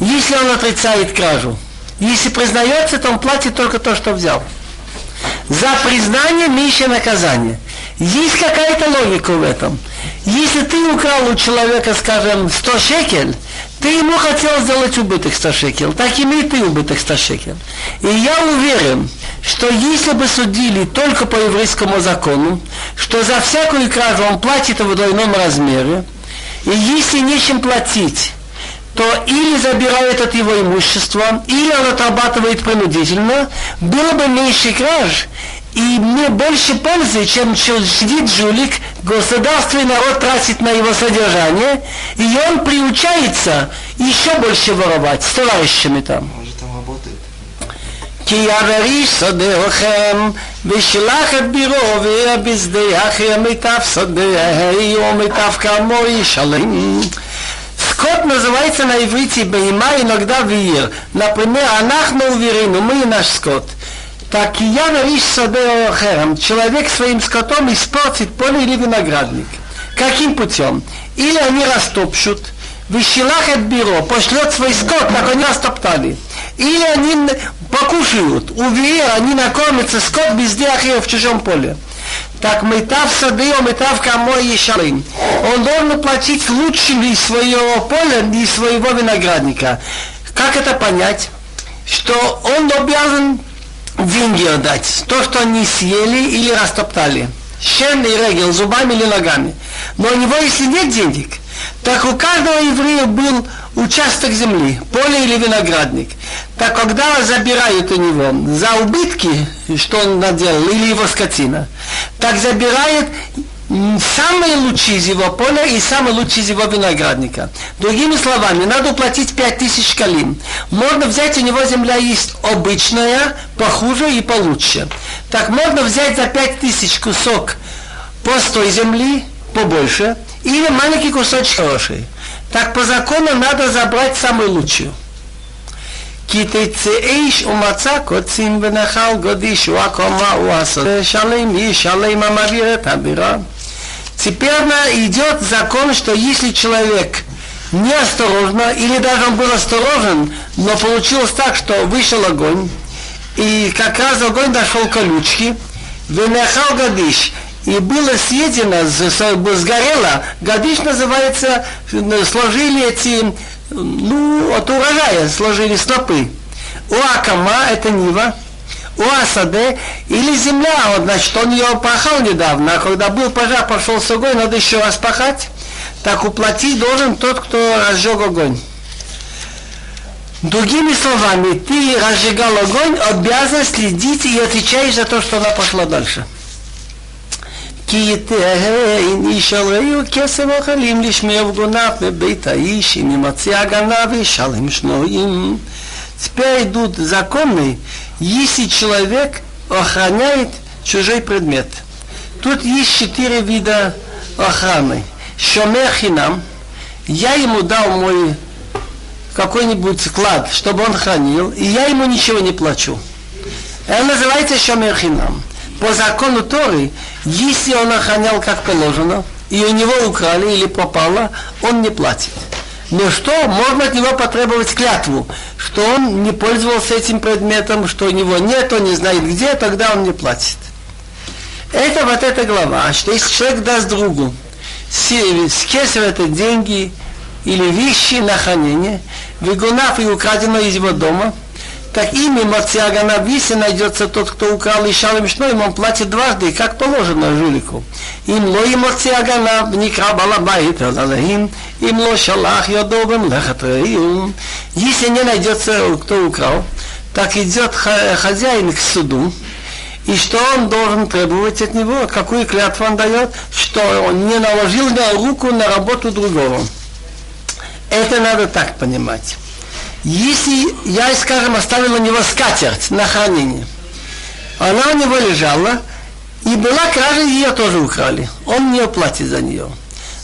Если он отрицает кражу, если признается, то он платит только то, что взял. За признание меньше наказание. Есть какая-то логика в этом. Если ты украл у человека, скажем, 100 шекель, ты ему хотел сделать убыток 100 шекель, так имей ты убыток 100 шекель. И я уверен, что если бы судили только по еврейскому закону, что за всякую кражу он платит в двойном размере, и если нечем платить, то или забирает от его имущества, или он отрабатывает принудительно, было бы меньше краж, и мне больше пользы, чем сидит жулик, государство и народ тратит на его содержание, и он приучается еще больше воровать с товарищами там. Он же там работает. כי יעברי שדהו ושלח את בירו ובשדה אחרי מיטב שדה ומיטב כמו ישלם. Скот называется на иврите Бейма, иногда Виир. Например, Анахну уверены, мы и наш скот. Так и я нариш садео херам. Человек своим скотом испортит поле или виноградник. Каким путем? Или они растопчут, Вишилахет бюро пошлет свой скот, так они растоптали. Или они покушают, увея, они накормятся скот без диахея в чужом поле. Так метав сады, метав камой ешалым. Он должен платить лучшим из своего поля и своего виноградника. Как это понять? Что он обязан деньги отдать. То, что они съели или растоптали. Шен и регел, зубами или ногами. Но у него, если нет денег, так у каждого еврея был участок земли, поле или виноградник. Так когда забирают у него за убытки, что он наделал, или его скотина, так забирает самые лучшие из его поля и самые лучшие из его виноградника. Другими словами, надо уплатить 5000 шкалин. Можно взять, у него земля есть обычная, похуже и получше. Так можно взять за 5000 кусок постой земли, побольше, или маленький кусочек хороший. Так по закону надо забрать самую лучшую. כי תצא איש ומצא קוצים ונחל גודיש הוא הקומה הוא השדה שלם איש שלם המעביר את הבירה Теперь идет закон, что если человек неосторожно, или даже он был осторожен, но получилось так, что вышел огонь, и как раз огонь дошел колючки, венехал гадиш, и было съедено, сгорело, гадиш называется, сложили эти, ну, от урожая сложили снопы. У Акама, это Нива, у осады или земля, вот, значит, он ее пахал недавно, а когда был пожар, пошел с огонь, надо еще раз пахать, так уплатить должен тот, кто разжег огонь. Другими словами, ты разжигал огонь, обязан следить и отвечаешь за то, что она пошла дальше. Теперь идут законы, если человек охраняет чужой предмет. Тут есть четыре вида охраны. Шомер хинам, я ему дал мой какой-нибудь клад, чтобы он хранил, и я ему ничего не плачу. Это называется шомер хинам. По закону Торы, если он охранял как положено, и у него украли или попало, он не платит. Но что? Можно от него потребовать клятву, что он не пользовался этим предметом, что у него нет, он не знает где, тогда он не платит. Это вот эта глава, что если человек даст другу с, кесаря это деньги или вещи на хранение, выгунав и украдено из его дома – так ими Мациагана Виси найдется тот, кто украл и шалым шноем, он платит дважды, как положено жулику. Им ло и Мациагана никра балабайт алалахим, им ло шалах йодовым лехатраим. Если не найдется, кто украл, так идет хозяин к суду, и что он должен требовать от него, какую клятву он дает, что он не наложил на руку на работу другого. Это надо так понимать. Если я, скажем, оставил у него скатерть на хранение, она у него лежала, и была кража, ее тоже украли. Он не платит за нее.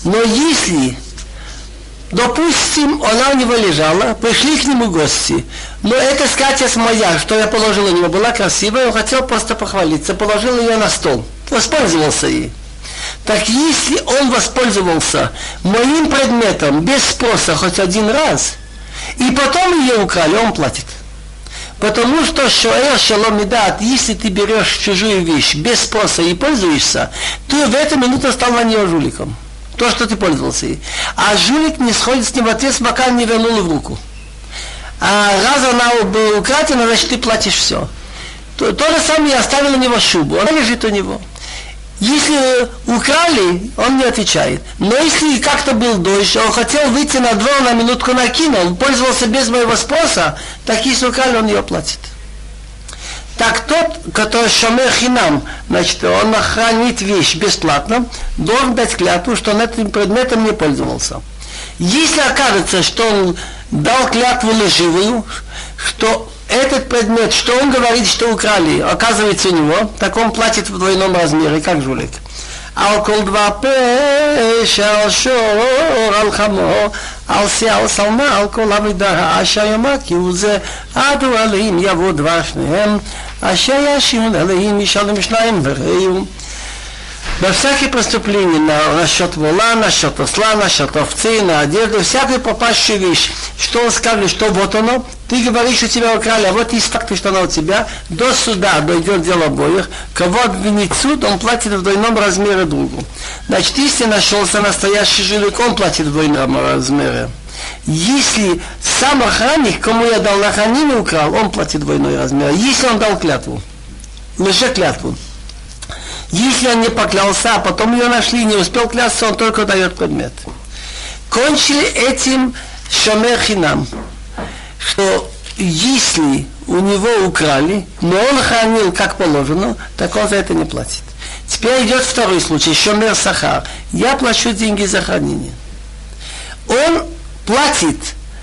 Но если, допустим, она у него лежала, пришли к нему гости, но эта скатерть моя, что я положил у него, была красивая, он хотел просто похвалиться, положил ее на стол, воспользовался ей. Так если он воспользовался моим предметом без спроса хоть один раз – и потом ее украли, он платит. Потому что шоэр шалом медат, если ты берешь чужую вещь без спроса и пользуешься, ты в эту минуту стал на нее жуликом. То, что ты пользовался ей. А жулик не сходит с ним в ответ, пока не вернул в руку. А раз она была украдена, значит ты платишь все. То, то же самое я оставил у него шубу, она лежит у него. Если украли, он не отвечает. Но если как-то был дождь, он хотел выйти на двор, на минутку накинул, пользовался без моего спроса, так если украли, он ее платит. Так тот, который шамер хинам, значит, он охранит вещь бесплатно, должен дать клятву, что он этим предметом не пользовался. Если окажется, что он дал клятву лживую, что этот предмет, что он говорит, что украли, оказывается у него, так он платит в двойном размере, как жулик. על כל דבר פשע, על שור, על חמור, על שיא, על שלמה, על כל אבידה, אשר יאמר כי הוא זה, עדו עליהם יבוא דבר שניהם, אשר ישימון עליהם ישלם שניים וראו. во всякие преступления, на, насчет вола, насчет осла, насчет овцы, на одежду, всякую попавшую вещь, что он скажет, что вот оно, ты говоришь, что тебя украли, а вот есть факты, что оно у тебя, до суда дойдет дело обоих, кого обвинит суд, он платит в двойном размере другу. Значит, если нашелся настоящий жилик, он платит в двойном размере. Если сам охранник, кому я дал на хранение, украл, он платит двойной размер. Если он дал клятву, лише клятву, если он не поклялся, а потом ее нашли, не успел клясться, он только дает предмет. Кончили этим шомер хинам, что если у него украли, но он хранил как положено, так он за это не платит. Теперь идет второй случай, шомер сахар. Я плачу деньги за хранение. Он платит,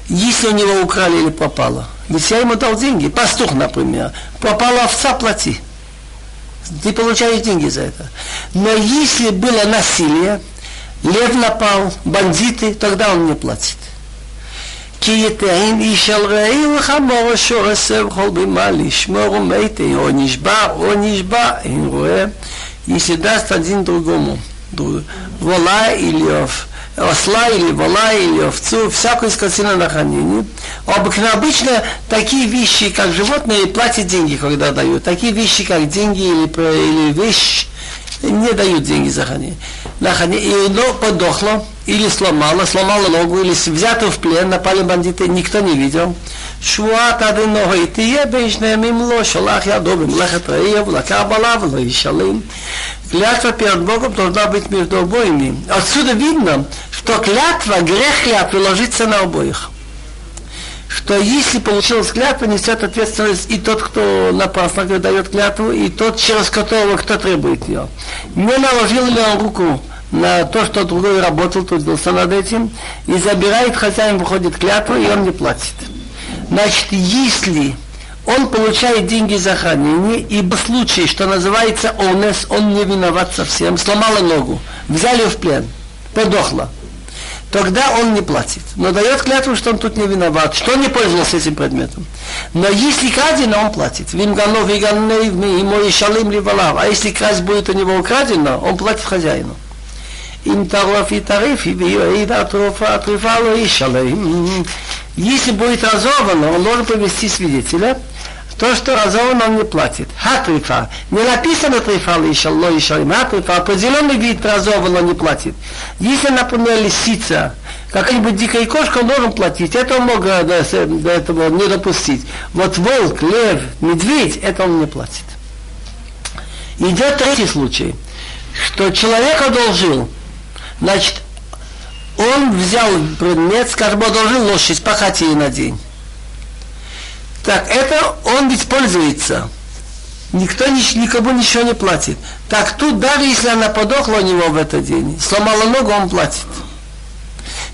если у него украли или пропало. Ведь я ему дал деньги. Пастух, например. Пропала овца, плати. Ты получаешь деньги за это. Но если было насилие, лев напал, бандиты, тогда он не платит. כי יתאם איש על רעי וחמור אשר עשר בכל בימה לשמור ומתי או נשבע או נשבע אין רואה если даст один другому вола или ов, осла или вола или овцу, всякую скотину на хранение. Обыкновенно, обычно такие вещи, как животные, платят деньги, когда дают. Такие вещи, как деньги или, или вещь, не дают деньги за хранение. На хранение. И оно подохло, или сломало, сломало ногу, или взято в плен, напали бандиты, никто не видел. Швуат адыного и ты ебешнем им лошалах я добрым лехат раев, лакабалав, лоишалым. Клятва перед Богом должна быть между обоими. Отсюда видно, что клятва, грех клятвы ложится на обоих. Что если получилась клятва, несет ответственность и тот, кто напрасно дает клятву, и тот, через которого кто требует ее. Не наложил ли он руку на то, что другой работал, трудился над этим, и забирает хозяин, выходит клятву, и он не платит. Значит, если он получает деньги за хранение, ибо в случае, что называется онес, он не виноват совсем, сломала ногу, взяли в плен, подохла. Тогда он не платит. Но дает клятву, что он тут не виноват, что не пользовался этим предметом. Но если крадено, он платит. Вимганов и ему и шалим ливалав. А если красть будет у него украдено, он платит хозяину. Им таров и тариф, и шалим. Если будет разорвано, он должен повести свидетеля, то, что разорван, он не платит. Хатрифа. Не написано трифа лиша, ло иша, хатрифа. Определенный вид разорван, он не платит. Если, например, лисица, какая-нибудь дикая кошка, он должен платить. Это он мог до, этого не допустить. Вот волк, лев, медведь, это он не платит. Идет третий случай, что человек одолжил, значит, он взял предмет, скажем, одолжил лошадь, пахать ей на день. Так, это он ведь пользуется. Никто никому ничего не платит. Так тут, даже если она подохла у него в этот день, сломала ногу, он платит.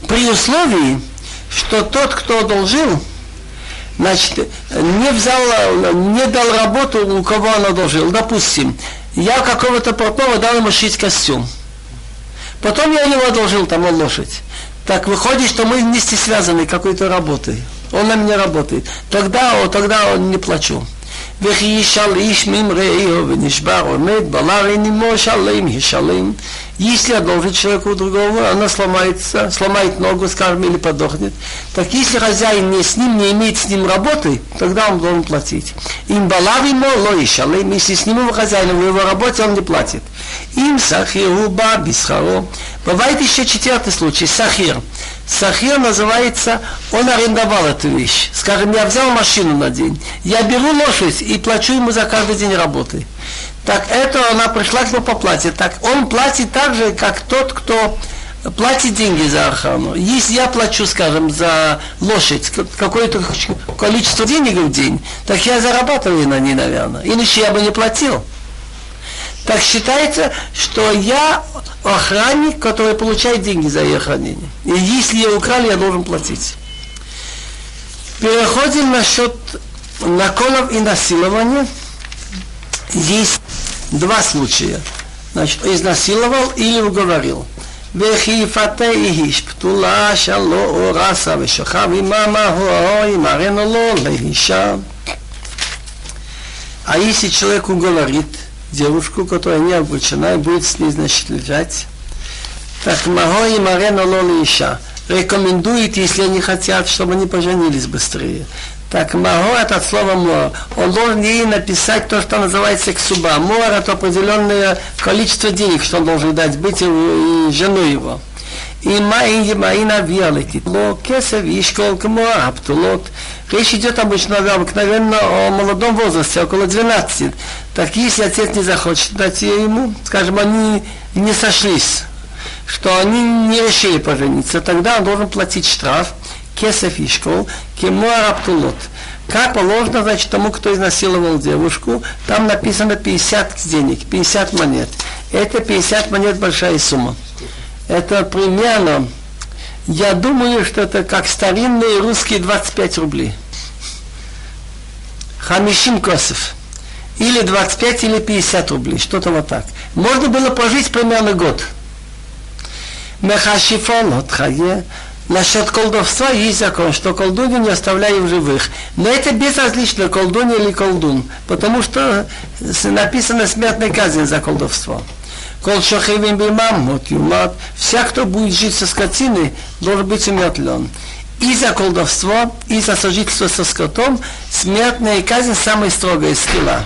При условии, что тот, кто одолжил, значит, не взял, не дал работу, у кого он одолжил. Допустим, я какого-то портного дал ему шить костюм. Потом я его одолжил, там лошадь. Так выходит, что мы вместе связаны какой-то работой он на меня работает. Тогда, тогда он не плачу. וכי ישאל איש ממרעהו ונשבר עומד בלר עמו שלם ישלם. если одолжит человеку другого, она сломается, сломает ногу, скажем, или подохнет. Так если хозяин не с ним, не имеет с ним работы, тогда он должен платить. Им балав ему ло ишалем, если с ним его хозяин в его работе, он не платит. Им сахиру ба бисхаро. Бывает еще четвертый случай, сахир. Сахир называется, он арендовал эту вещь. Скажем, я взял машину на день, я беру лошадь и плачу ему за каждый день работы. Так это она пришла к нему по плате. Так он платит так же, как тот, кто платит деньги за охрану. Если я плачу, скажем, за лошадь какое-то количество денег в день, так я зарабатываю на ней, наверное. Иначе я бы не платил. Так считается, что я охранник, который получает деньги за ее хранение. И если ее украли, я должен платить. Переходим насчет наколов и насилования. Есть два случая. Значит, изнасиловал или уговорил. וחיפתה איש פתולה שלא אורסה ושכב עממה הוא ימרנו לו לאישה. А если человек уговорит, девушку, которая не обручена, и будет с ней, значит, лежать. Так Маго и Марена Лоли Иша рекомендует, если они хотят, чтобы они поженились быстрее. Так Маго это от слова Мор. Он должен ей написать то, что называется ксуба. Мор это определенное количество денег, что он должен дать быть и, и жену его. И маи маина виалетит. Ло кесев ишкол кмо аптулот. Речь идет обычно обыкновенно о молодом возрасте, около 12. Так если отец не захочет дать ее ему, скажем, они не сошлись, что они не решили пожениться, тогда он должен платить штраф, кесов ишкол, кемуар аптулот. Как положено, значит, тому, кто изнасиловал девушку, там написано 50 денег, 50 монет. Это 50 монет большая сумма это примерно, я думаю, что это как старинные русские 25 рублей. Хамишим косов. Или 25, или 50 рублей, что-то вот так. Можно было прожить примерно год. Мехашифон от. Насчет колдовства есть закон, что колдунью не оставляю в живых. Но это безразлично, колдун или колдун, потому что написано смертная казнь за колдовство. Кол шахивим бимам, вот юмат. Вся, кто будет жить со скотиной, должен быть умертлен. И за колдовство, и за сожительство со скотом смертная казнь самая строгая скилла.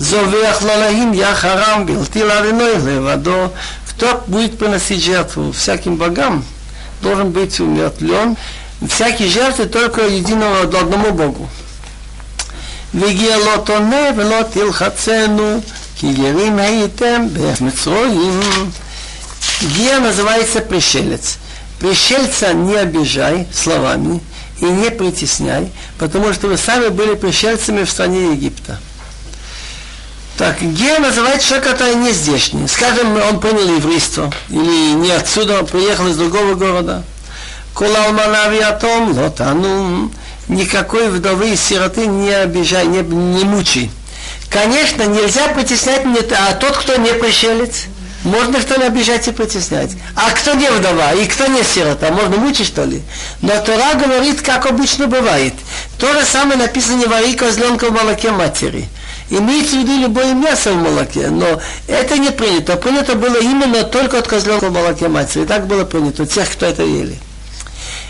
Зовех лалахим я харам билти лавиной левадо. Кто будет приносить жертву всяким богам, должен быть умертлен. Всякие жертвы только единого одному Богу. והגיע לא תונה ולא תלחצנו כי גרים הייתם במצרועים. Гия называется пришелец. Пришельца не обижай словами и не притесняй, потому что вы сами были пришельцами в стране Египта. Так, Гея называется человек, который не здешний. Скажем, он принял еврейство, или не отсюда, он приехал из другого города. Кулал манавиатом, лотанум. никакой вдовы и сироты не обижай, не, не мучи. Конечно, нельзя притеснять мне, а тот, кто не пришелец, можно что ли обижать и притеснять? А кто не вдова и кто не сирота, можно мучить что ли? Но Тора говорит, как обычно бывает. То же самое написано не вари козленка в молоке матери. Имеется в виду любое мясо в молоке, но это не принято. Принято было именно только от козленка в молоке матери. Так было принято, у тех, кто это ели.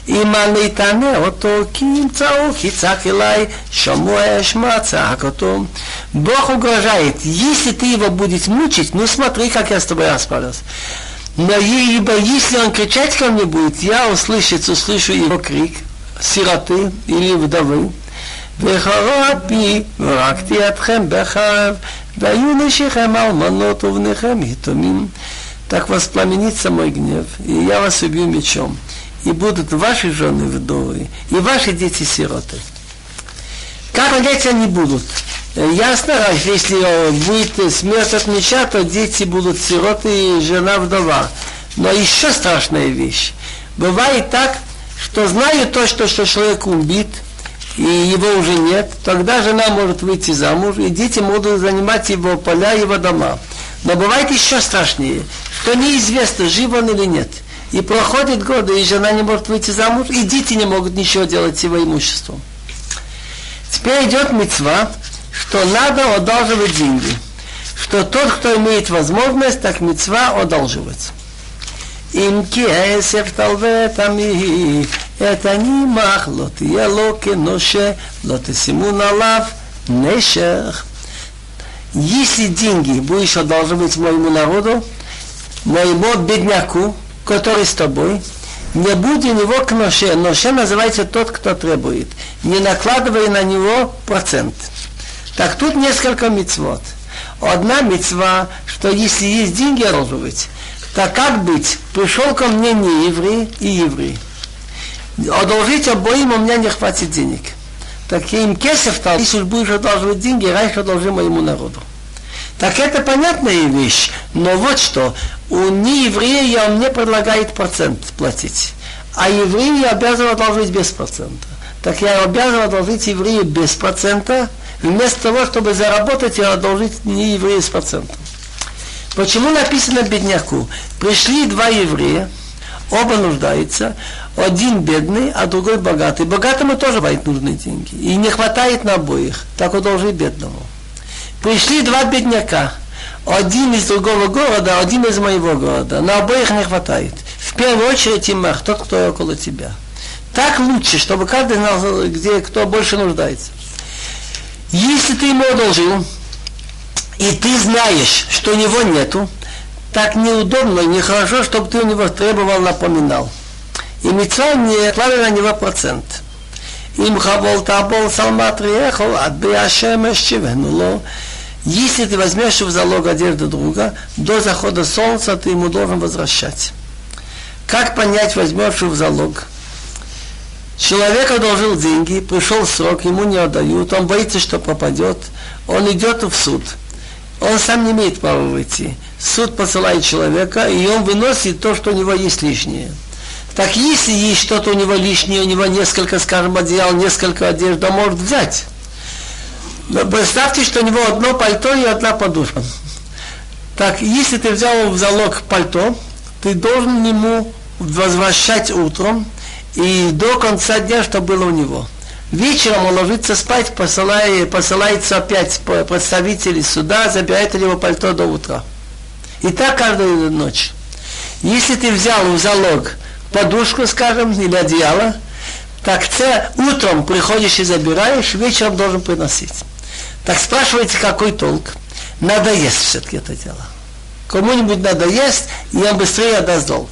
אם אני תענה אותו, כי ימצאו, כי צעק אליי, שמוע אשמע, צעק אותו. Бог угрожает, если ты его будешь мучить, ну смотри, как я с тобой расправился. Но ибо если он кричать ко мне будет, я услышать, услышу его крик, сироты или вдовы, וחרב פי, ורקתי אתכם בחרב, והיו נשיכם אלמנות ובניכם יתומים. Так воспламенится мой гнев, и я вас убью мечом и будут ваши жены вдовы, и ваши дети сироты. Как понять они будут? Ясно, если будет смерть от меча, то дети будут сироты и жена вдова. Но еще страшная вещь. Бывает так, что знаю точно, что человек убит, и его уже нет, тогда жена может выйти замуж, и дети могут занимать его поля, его дома. Но бывает еще страшнее, что неизвестно, жив он или нет – и проходит годы, и жена не может выйти замуж, и дети не могут ничего делать с его имуществом. Теперь идет мецва, что надо одалживать деньги. Что тот, кто имеет возможность, так мецва одалживать. אם כסף תלווה תמי את הנימח לא תהיה לו כנושה לא תשימון עליו נשך Если деньги будешь одалживать моему народу, моему бедняку, который с тобой, не будь у него к ноше. Ноше называется тот, кто требует. Не накладывай на него процент. Так тут несколько мецвод. Одна мецва, что если есть деньги розовать, так как быть? Пришел ко мне не еврей и еврей. Одолжить обоим, у меня не хватит денег. Так им кесов стал, если будешь одалживать деньги, раньше одолжи моему народу. Так это понятная вещь. Но вот что, у нееврея он мне предлагает процент платить. А евреи обязан одолжить без процента. Так я обязан одолжить еврею без процента, вместо того, чтобы заработать и одолжить не еврею с процентом. Почему написано бедняку? Пришли два еврея, оба нуждаются, один бедный, а другой богатый. Богатому тоже бывают нужны деньги. И не хватает на обоих, так одолжи бедному. Пришли два бедняка. Один из другого города, один из моего города. На обоих не хватает. В первую очередь имах, тот, кто около тебя. Так лучше, чтобы каждый знал, где кто больше нуждается. Если ты ему одолжил, и ты знаешь, что у него нету, так неудобно и нехорошо, чтобы ты у него требовал, напоминал. И мецва не клали на него процент. Им хавол табол салмат риехол, а отбей ашемеш чивенуло. Если ты возьмешь в залог одежду друга, до захода солнца ты ему должен возвращать. Как понять возьмешь в залог? Человек одолжил деньги, пришел срок, ему не отдают, он боится, что попадет. он идет в суд. Он сам не имеет права выйти. Суд посылает человека, и он выносит то, что у него есть лишнее. Так если есть что-то у него лишнее, у него несколько, скажем, одеял, несколько одежды, он может взять. Представьте, что у него одно пальто и одна подушка. Так, если ты взял в залог пальто, ты должен ему возвращать утром и до конца дня, что было у него. Вечером он ложится спать, посылает, посылается опять представители суда, забирает его пальто до утра. И так каждую ночь. Если ты взял в залог подушку, скажем, или одеяло, так ты утром приходишь и забираешь, вечером должен приносить. Так спрашиваете, какой толк? Надо есть все-таки это дело. Кому-нибудь надо есть, и он быстрее отдаст долг.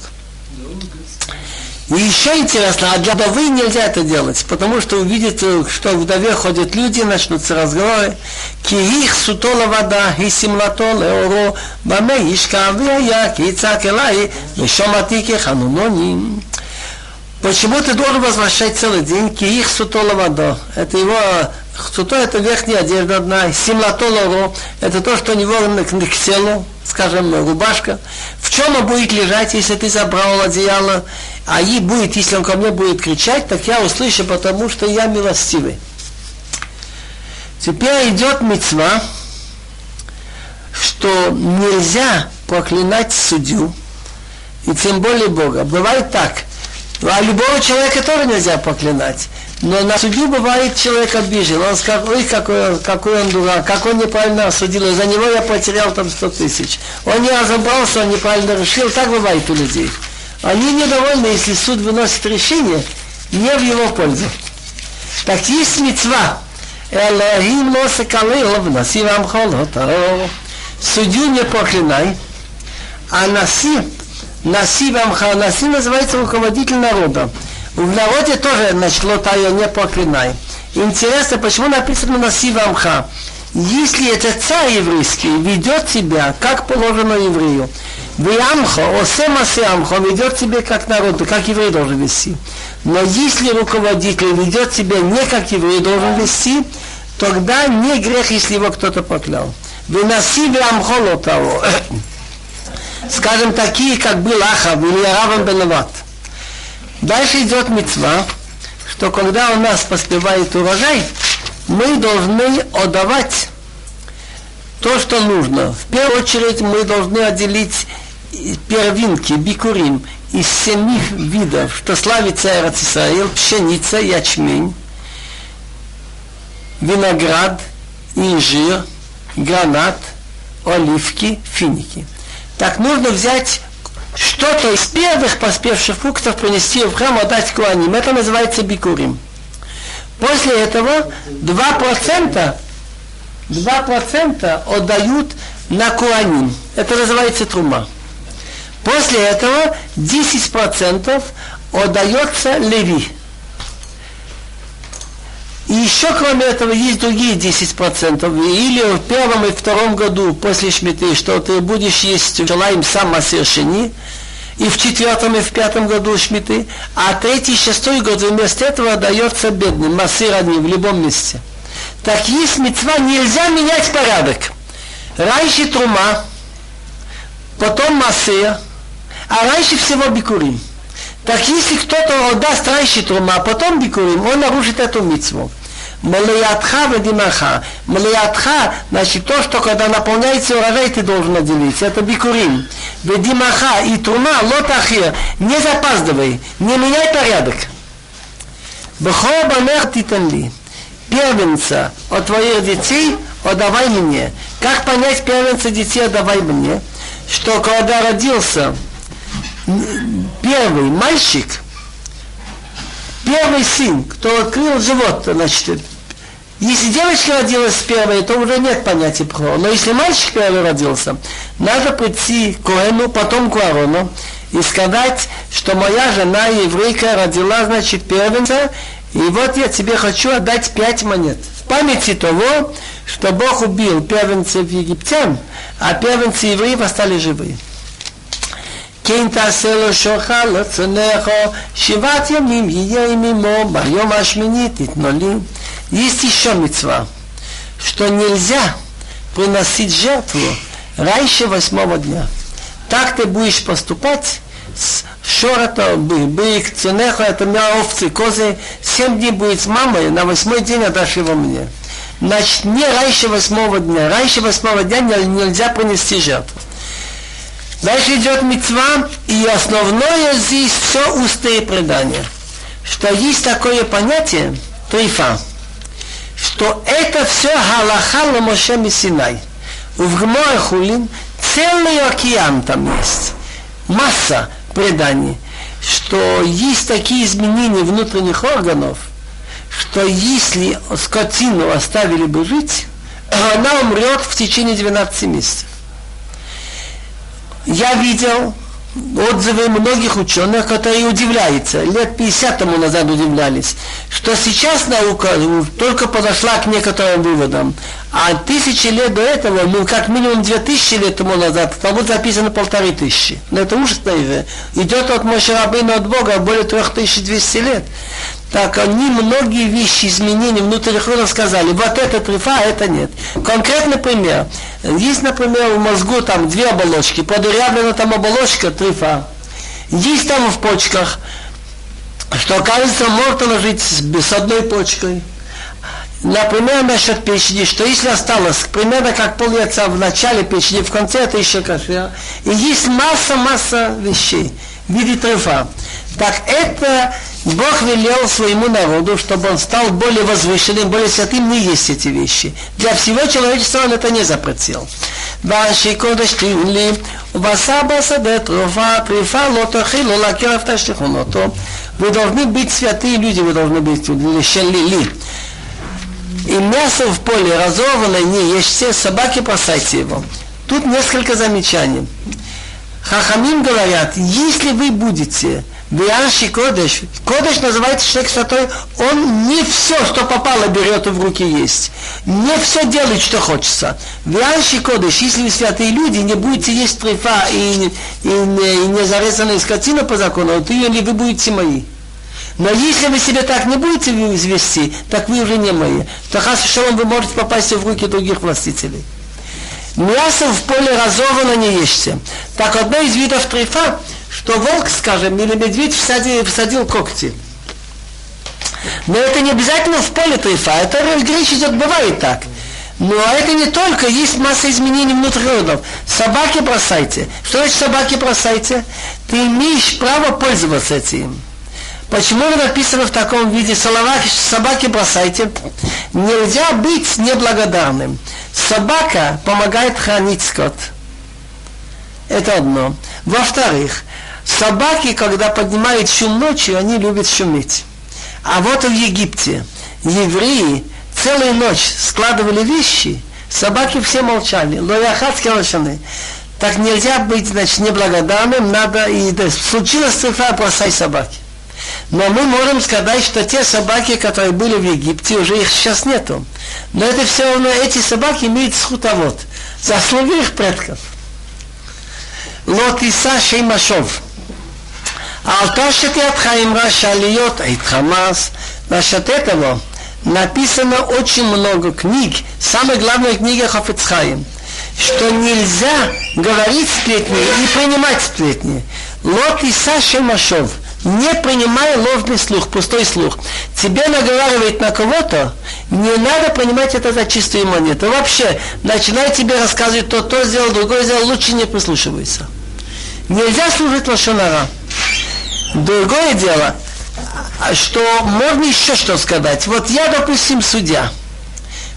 И еще интересно, а для бавы нельзя это делать, потому что увидят, что в вдове ходят люди, начнутся разговоры. Кирих сутола вода, и симлато леоро, баме ишка авия, кица келай, мешоматики. Почему ты должен возвращать целый день? Киих сутола вода. Это его Суто это верхняя одежда одна, симлато лоро, это то, что у него к, к телу, скажем, рубашка. В чем он будет лежать, если ты забрал одеяло? А и будет, если он ко мне будет кричать, так я услышу, потому что я милостивый. Теперь идет мецва, что нельзя проклинать судью, и тем более Бога. Бывает так. А любого человека тоже нельзя проклинать. Но на судью бывает человек обижен. Он скажет, ой, какой он, какой он дурак, как он неправильно осудил. За него я потерял там 100 тысяч. Он не разобрался, он неправильно решил. Так бывает у людей. Они недовольны, если суд выносит решение не в его пользу. Так есть мецва. Элохим лосекалил в наси вам Судью не проклинай, а наси, наси вам наси называется руководитель народа. В народе тоже, значит, лотая не проклинай. Интересно, почему написано наси вамха? Если этот царь еврейский ведет себя, как положено еврею, Виамхо, осема сиамхо, ведет себя как народ, как еврей должен вести. Но если руководитель ведет себя не как еврей должен вести, тогда не грех, если его кто-то поклял. Выноси виамхоло того. Скажем, такие, как был Ахав или Раван Бенават. Дальше идет мецва, что когда у нас поспевает урожай, мы должны отдавать то, что нужно. В первую очередь мы должны отделить первинки, бикурим, из семи видов, что славится Эрцисраил, пшеница, ячмень, виноград, инжир, гранат, оливки, финики. Так нужно взять что-то из первых поспевших фруктов принести в храм, отдать куаним. Это называется бикурим. После этого 2%, 2% отдают на куаним. Это называется трума. После этого 10% отдается леви. И еще кроме этого есть другие 10%. Или в первом и втором году после шмиты, что ты будешь есть желаем сам масершини, и в четвертом и в пятом году шмиты, а третий и шестой год вместо этого дается бедным, массир одни в любом месте. Так есть мецва, нельзя менять порядок. Раньше трума, потом массир, а раньше всего бикурим. Так если кто-то отдаст раньше трума, а потом бикурим, он нарушит эту митцву. Малиятха ведимаха. Малиятха, значит, то, что когда наполняется урожай, ты должен отделить. Это бикурим. Ведимаха и трума, лотахир. Не запаздывай, не меняй порядок. Бхоба титанли. Первенца от твоих детей отдавай мне. Как понять первенца детей отдавай мне? Что когда родился первый мальчик, первый сын, кто открыл живот, значит, если девочка родилась первой, то уже нет понятия про. Но если мальчик первый родился, надо прийти к Коэну, потом к Аарону, и сказать, что моя жена еврейка родила, значит, первенца, и вот я тебе хочу отдать пять монет. В памяти того, что Бог убил первенцев египтян, а первенцы евреев остались живые. כן תעשה לו שוחה לצונך, שבעת ימים יהיה עמו, ביום השמיני תתנו לי. Есть еще мецва, что нельзя приносить жертву раньше восьмого дня. Так ты будешь поступать с шорото, бык, цунеха, это меня овцы, козы, семь дней будет с мамой, на восьмой день отдашь его мне. Значит, не раньше восьмого дня. Раньше восьмого дня нельзя принести жертву. Дальше идет мецва, и основное здесь все устные предания. Что есть такое понятие, трифа, что это все галаха Моше Синай. В Гморе Хулин целый океан там есть. Масса преданий, что есть такие изменения внутренних органов, что если скотину оставили бы жить, она умрет в течение 12 месяцев. Я видел отзывы многих ученых, которые удивляются, лет 50 тому назад удивлялись, что сейчас наука только подошла к некоторым выводам, а тысячи лет до этого, ну как минимум две тысячи лет тому назад, там вот записано полторы тысячи. Но это ужасно. Идет от Мошерабына от Бога более 3200 лет. Так они многие вещи, изменения внутренних органов сказали, вот это трифа, а это нет. Конкретный пример. Есть, например, в мозгу там две оболочки, подырявлена там оболочка трифа. Есть там в почках, что, кажется, можно жить с одной почкой. Например, насчет печени, что если осталось примерно как пол яйца в начале печени, в конце это еще кашер. И есть масса-масса вещей в виде трефа. Так это Бог велел своему народу, чтобы он стал более возвышенным, более святым, не есть эти вещи. Для всего человечества он это не запретил. ואנשי קודש תהילים, ובשר בשדה תרופה, טריפה לא תאכילו, להכיר אף תשליכון אותו. Вы должны быть святые люди, вы должны быть шелили. И мясо в поле разорванное не ешьте, собаки бросайте его. Тут несколько замечаний. Хахамим говорят, если вы будете Бианши Кодыш. Кодыш называется человек святой. Он не все, что попало, берет и в руки есть. Не все делает, что хочется. Бианши Кодыш, если вы святые люди, не будете есть трефа и, и, и, и не зарезанную скотину по закону, то или вы будете мои. Но если вы себе так не будете вести, так вы уже не мои. То хас вы можете попасть в руки других властителей. Мясо в поле разорвано не ешьте. Так одно из видов трефа, что волк, скажем, или медведь всадил, всадил когти. Но это не обязательно в поле трефа, это речь идет, бывает так. Но это не только, есть масса изменений внутриродов. Собаки бросайте. Что значит собаки бросайте? Ты имеешь право пользоваться этим. Почему написано в таком виде собаки, собаки бросайте? Нельзя быть неблагодарным. Собака помогает хранить скот. Это одно. Во-вторых, Собаки, когда поднимают шум ночью, они любят шуметь. А вот в Египте евреи целую ночь складывали вещи, собаки все молчали. Лояхатские молчали. Так нельзя быть, значит, неблагодарным, надо и да, случилась цифра, бросай собаки. Но мы можем сказать, что те собаки, которые были в Египте, уже их сейчас нету. Но это все равно, эти собаки имеют схутовод, заслуги их предков. Лотиса Шеймашов. Алта от Хаимра шалиот айтхамас вашатета во. Написано очень много книг. Самая главная книга Хафицхаим. Что нельзя говорить сплетни и принимать сплетни. Лот и Саша Машов. Не принимай ложный слух, пустой слух. Тебе наговаривает на кого-то, не надо принимать это за чистую монету. Вообще, начинай тебе рассказывать то, то сделал, другой сделал, лучше не прислушивайся. Нельзя служить лошонара. Другое дело, что можно еще что сказать. Вот я, допустим, судья.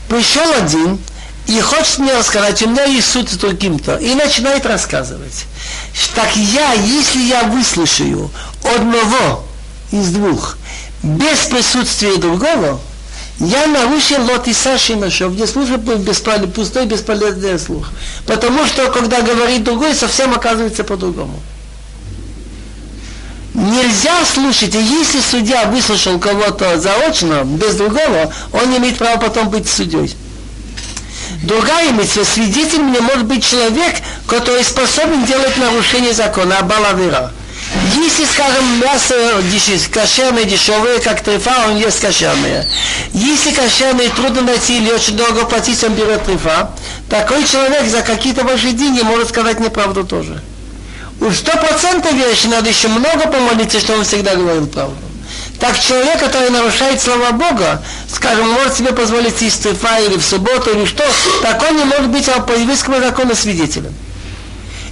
Пришел один, и хочет мне рассказать, у меня есть суд с другим-то, и начинает рассказывать. Так я, если я выслушаю одного из двух, без присутствия другого, я нарушил лот и Саши Машов, где слушаю бесполезный, пустой бесполезный слух. Потому что, когда говорит другой, совсем оказывается по-другому. Нельзя слушать, и если судья выслушал кого-то заочно, без другого, он не имеет права потом быть судьей. Другая мысль, свидетелем не может быть человек, который способен делать нарушение закона, а балавира. Если, скажем, мясо кошерное, дешевое, как трефа, он ест кошерное. Если кошерное трудно найти или очень дорого платить, он берет трефа. Такой человек за какие-то ваши деньги может сказать неправду тоже. У сто процентов вещи надо еще много помолиться, что он всегда говорил правду. Так человек, который нарушает слова Бога, скажем, может себе позволить есть трефа или в субботу или что, так он не может быть по еврейскому закону свидетелем.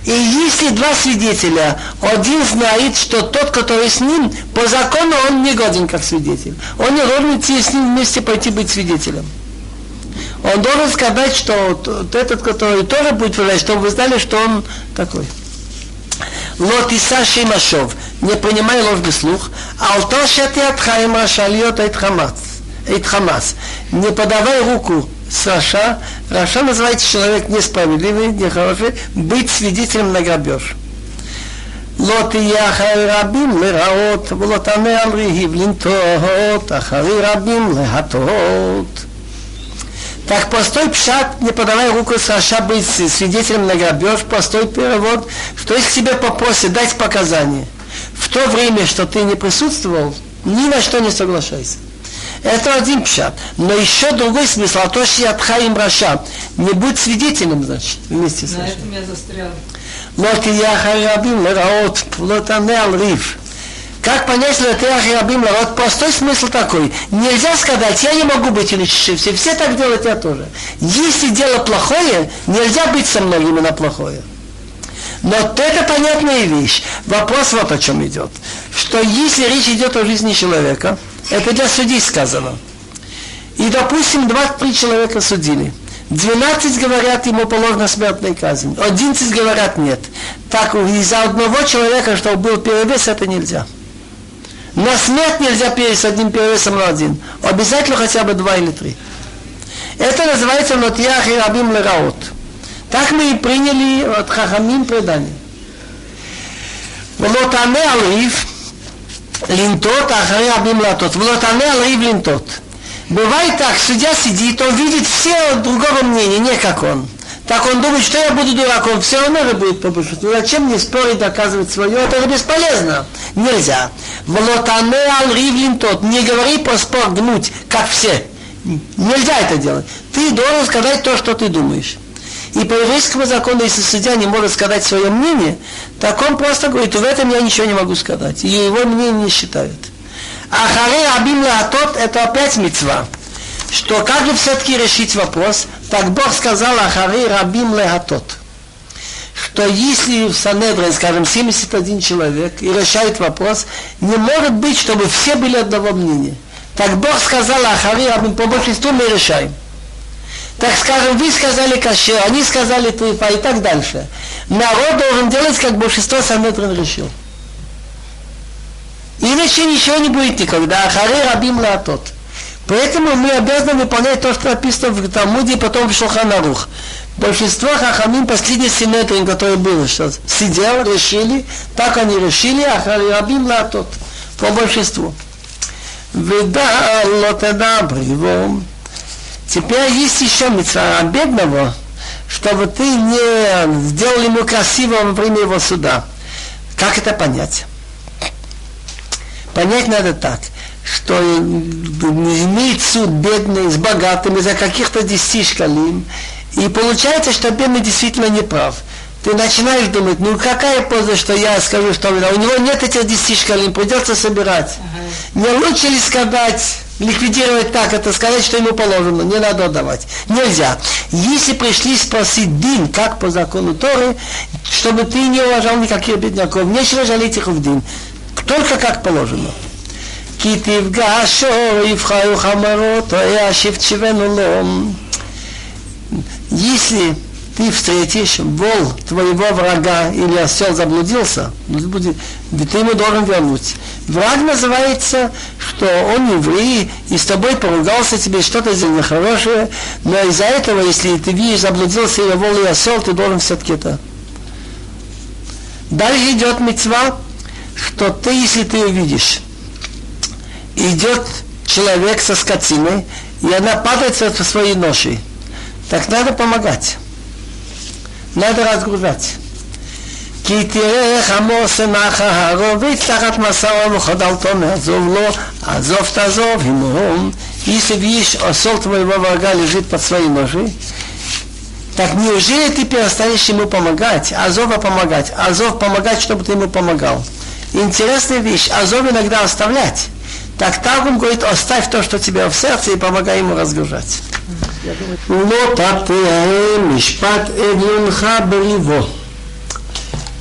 И если два свидетеля, один знает, что тот, который с ним, по закону он не годен как свидетель. Он не должен идти с ним вместе пойти быть свидетелем. Он должен сказать, что этот, который тоже будет вылазить, чтобы вы знали, что он такой. Лотиса Шимашов, не принимай ложный слух, Алтошети от Хайма Шальот Эйт Хамас, не подавай руку с Раша, Раша называется человек несправедливый, нехороший, быть свидетелем на грабеж. לא תהיה אחרי רבים לרעות, ולא תענה על ריב לנטות, אחרי רבים להטות. так простой пшат, не подавай руку Саша быть свидетелем на грабеж, простой перевод, что если тебе попросят дать показания, в то время, что ты не присутствовал, ни на что не соглашайся. Это один пшат. Но еще другой смысл, а то, что я им раша. Не будь свидетелем, значит, вместе с На этом я застрял. Но ты я харабим, лераот, плотанел риф. Как понять, что ты рабим ларот? Простой смысл такой. Нельзя сказать, я не могу быть или все, все так делают, я тоже. Если дело плохое, нельзя быть со мной именно плохое. Но это понятная вещь. Вопрос вот о чем идет. Что если речь идет о жизни человека, это для судей сказано. И, допустим, 23 человека судили. 12 говорят, ему положена смертная казнь. 11 говорят, нет. Так из-за одного человека, что был перевес, это нельзя. На смерть нельзя перейти с одним перевесом на один. Обязательно хотя бы два или три. Это называется нотьях и рабим лераот. Так мы и приняли от Хахамим предание. ולוטענה על ריב לנטות אחרי רבים להטות. ולוטענה על ריב לנטות. Бывает так, судья сидит, он видит все другого мнения, не как он. Так он думает, что я буду дураком, все равно же будет по большинству. Зачем мне спорить, доказывать свое? Это же бесполезно. Нельзя. Влотане ал ривлин тот. Не говори про спор гнуть, как все. Нельзя это делать. Ты должен сказать то, что ты думаешь. И по еврейскому закону, если судья не может сказать свое мнение, так он просто говорит, в этом я ничего не могу сказать. И его мнение не считают. А харе абим лаатот это опять мецва. Что как же все-таки решить вопрос? Так Бог сказал Ахаре Рабим Лехатот. Что если в Санедрин, скажем, 71 человек и решает вопрос, не может быть, чтобы все были одного мнения. Так Бог сказал Ахаре Рабим, по большинству мы решаем. Так скажем, вы сказали каше, они сказали трифа и так дальше. Народ должен делать, как большинство Санедрин решил. Иначе ничего не будет никогда. Ахаре Рабим Леатот. Поэтому мы обязаны выполнять то, что написано в Талмуде и потом в Шулханарух. Большинство хахамим, последний синетрин, который был, что сидел, решили, так они решили, а рабим латот, по большинству. Вида лотеда бриво. Теперь есть еще митцва бедного, чтобы ты не сделал ему красиво во время его суда. Как это понять? Понять надо так – что имеет суд бедный с богатыми за каких-то 10 шкалим, и получается, что бедный действительно не прав. Ты начинаешь думать, ну какая польза, что я скажу, что у него нет этих 10 шкалим, придется собирать. Не лучше ли сказать, ликвидировать так, это сказать, что ему положено, не надо отдавать. Нельзя. Если пришли спросить дин, как по закону Торы, чтобы ты не уважал никаких бедняков, нечего жалеть их в дин. Только как положено. כי תפגשו יבחרו חמרות, וישיב תשיבנו לו. Если ты встретишь вол твоего врага или осел заблудился, ты ему должен вернуть. Враг называется, что он еврей, и с тобой поругался, тебе что-то сделал нехорошее, но из-за этого, если ты видишь, заблудился или вол и осел, ты должен все-таки это. Дальше идет мецва, что ты, если ты увидишь, идет человек со скотиной, и она падает со своей ношей. Так надо помогать. Надо разгружать. כי תראה חמור שנח הערובית תחת מסע ומחדלתו מעזוב לו, עזוב תעזוב עמו. Если видишь, осел твоего врага лежит под своей ножей, так неужели ты перестанешь ему помогать? Азова помогать. Азов помогать, чтобы ты ему помогал. Интересная вещь. Азов иногда оставлять. Так Таргум говорит, оставь то, что у тебя в сердце, и помогай ему разгружать.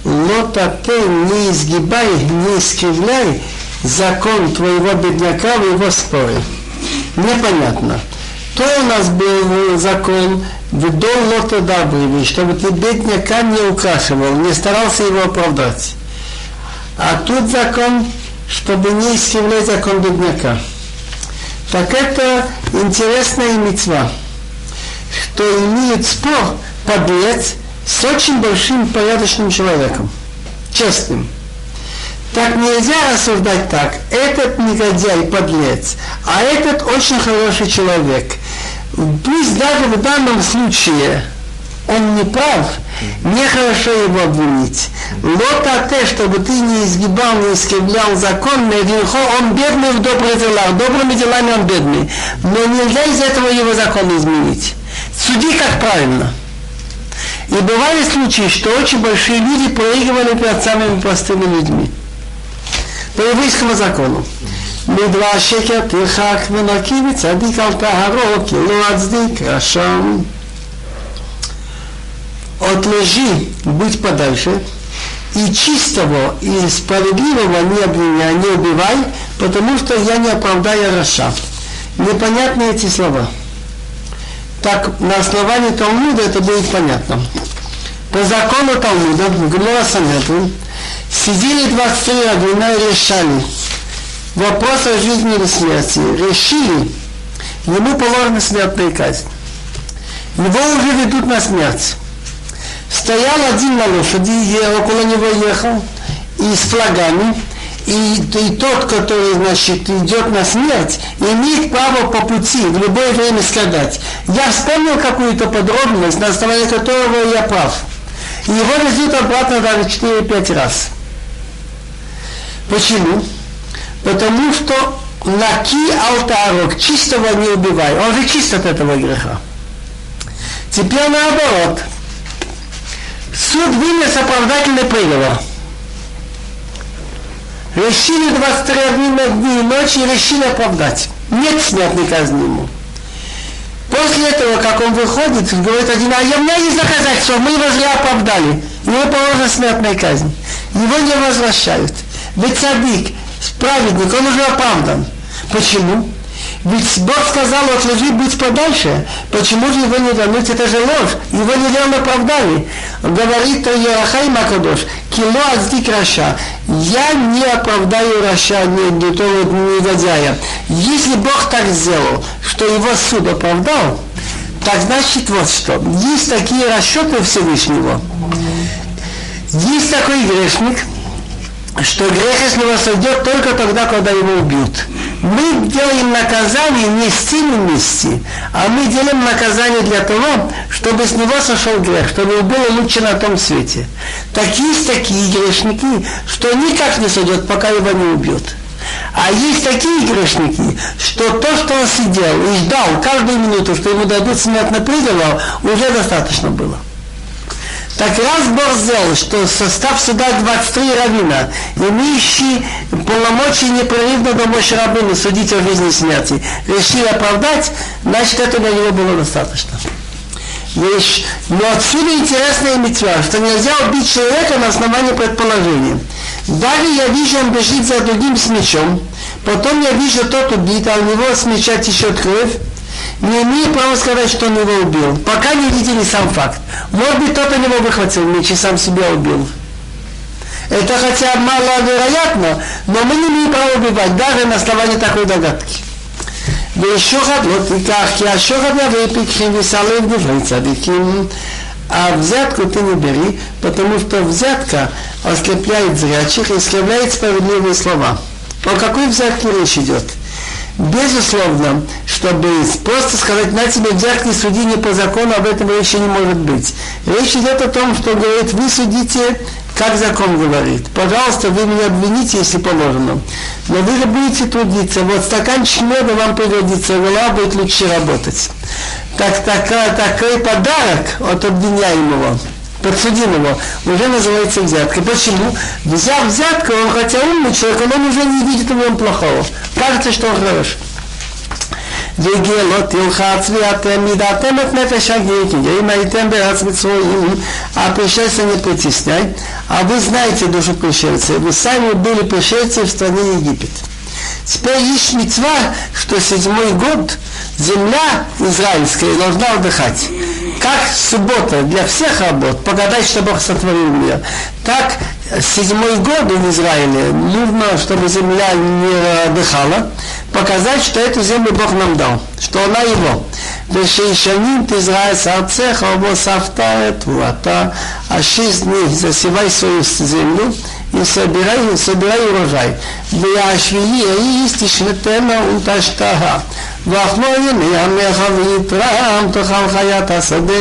Лотате ты не изгибай, не искривляй закон твоего бедняка в его споре. Непонятно. То у нас был закон «Вдол лота добрыми», чтобы ты бедняка не украшивал, не старался его оправдать. А тут закон чтобы не искривлять закон бедняка. Так это интересная мецва, что имеет спор подлец с очень большим порядочным человеком, честным. Так нельзя рассуждать так. Этот негодяй подлец, а этот очень хороший человек. Пусть даже в данном случае он не прав, Нехорошо его обвинить. Лота те, чтобы ты не изгибал, не искривлял закон, Мединхо, он бедный в добрых делах, добрыми делами он бедный. Но нельзя из этого его закон изменить. Суди как правильно. И бывали случаи, что очень большие люди проигрывали перед самыми простыми людьми. По еврейскому закону. מדבר שקר תרחק ונקי וצדיק על טהרו כי לא אצדיק רשם. от лжи быть подальше, и чистого, и справедливого не обвиняй, не убивай, потому что я не оправдаю Раша. Непонятны эти слова. Так, на основании Талмуда это будет понятно. По закону Талмуда, в Гмора Санедрин, сидели 23 раввина и решали вопрос о жизни или смерти. Решили, ему положена смертная казнь. Его уже ведут на смерть. Стоял один на лошади, около него ехал, и с флагами, и, и тот, который, значит, идет на смерть, имеет право по пути в любое время сказать. Я вспомнил какую-то подробность, на основании которого я прав. И его везут обратно даже 4-5 раз. Почему? Потому что наки алтарок, чистого не убивай. Он же чист от этого греха. Теперь наоборот. Суд вынес оправдательный приговор. Решили 23 дня и ночи и решили оправдать. Нет смертной казни ему. После этого, как он выходит, говорит один, а я, у меня есть доказательства, мы его зря оправдали. Ему положена смертная казнь. Его не возвращают. Ведь садик, праведник, он уже оправдан. Почему? Ведь Бог сказал от быть подальше. Почему же его не вернуть? Это же ложь. Его неверно оправдали. Говорит Ерахай Макадош, кило аздик Раша. Я не оправдаю Раша, не, не то вот негодяя. Если Бог так сделал, что его суд оправдал, так значит вот что. Есть такие расчеты Всевышнего. Есть такой грешник, что грех с него сойдет только тогда, когда его убьют. Мы делаем наказание не с целью мести, а мы делаем наказание для того, чтобы с него сошел грех, чтобы было лучше на том свете. Так есть такие грешники, что никак не сойдет, пока его не убьют. А есть такие грешники, что то, что он сидел и ждал каждую минуту, что ему дадут смертный приговор, уже достаточно было. Так раз Бог сделал, что состав суда 23 равина, имеющие полномочия непрерывно до Моше Рабыны судить о жизни и смерти, решили оправдать, значит, это для него было достаточно. Вещь. Но отсюда интересная митцва, что нельзя убить человека на основании предположения. Даже я вижу, он бежит за другим с мечом, потом я вижу, тот убит, а у него с меча кровь, не имею права сказать, что он его убил, пока не видели сам факт. Может быть, тот у него выхватил меч и сам себя убил. Это хотя маловероятно, но мы не имеем права убивать, даже на основании такой догадки. ושוחד לא תיקח, כי השוחד יביא פיקחים וסלב דברי צדיקים. А взятку ты не бери, потому что взятка ослепляет зрячих и искривляет справедливые слова. О какой взятке речь идет? Безусловно, чтобы просто сказать, на тебе взять не суди не по закону, об этом речи не может быть. Речь идет о том, что говорит, вы судите, как закон говорит. Пожалуйста, вы меня обвините, если положено. Но вы же будете трудиться. Вот стаканчик меда вам пригодится, голова будет лучше работать. Так, так, такой подарок от обвиняемого подсудимого уже называется взятка. Почему? Взяв взятку, он хотя умный человек, он уже не видит в нем плохого. Кажется, что он хороший. והגיע לא תלחץ ואתם מידעתם את נפש הגריקים, אם הייתם בארץ מצרועים, а пришельца не притесняй, а вы знаете душу пришельца, вы сами были пришельцы в стране Египет. Теперь есть мецва, что седьмой год земля израильская должна отдыхать. Как суббота для всех работ, погадать, что Бог сотворил мир, так седьмой год в Израиле нужно, чтобы земля не отдыхала, показать, что эту землю Бог нам дал, что она его. ושיישנים תזרע את ארצך ובוספת את תבואתה, אשיש דני, засевай свою землю и собирай, собирай урожай. וישביעי, האי איסטי שנתנה ונטשתהה. ואכלו ימי עמך ויתרם תאכל חיית השדה,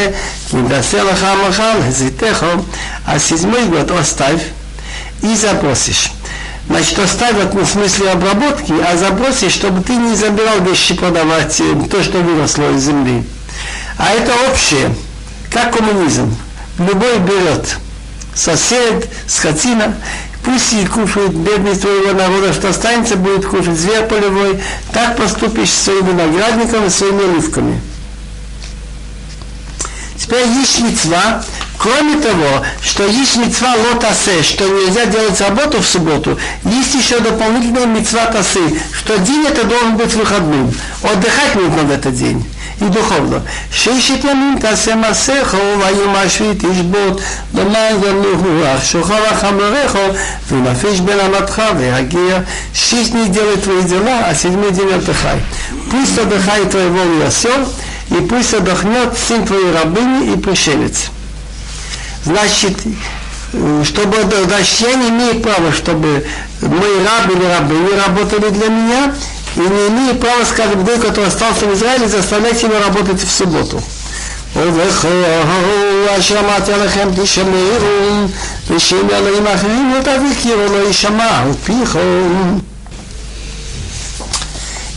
И дасе лаха махал, зитехо, а седьмой год оставь и забросишь. Значит, оставь вот в смысле обработки, а забросишь, чтобы ты не забирал вещи продавать, э, то, что выросло из земли. А это общее, как коммунизм. Любой берет сосед, скотина, пусть и кушает бедный твоего народа, что останется, будет кушать зверь полевой, так поступишь с своим виноградником и своими оливками. Теперь есть мецва, кроме того, что есть мецва лотасе, что нельзя делать работу в субботу, есть еще дополнительная мецва тасы, что день это должен быть выходным. Отдыхать нужно в этот день и духовно. Шешет ямим тасе масехо, ваю машвит ишбот, домай вернуху рах, шухава хамрехо, вунафиш бен аматха, веагия. Шесть дней делай твои дела, а седьмой день отдыхай. Пусть отдыхает твой вол и осел, и пусть отдохнет сын твоей рабыни и пришелец. Значит, э, чтобы, значит, я не имею права, чтобы мои рабы или рабыни работали для меня, и не имеет права скажем был, который остался в Израиле, заставлять его работать в субботу.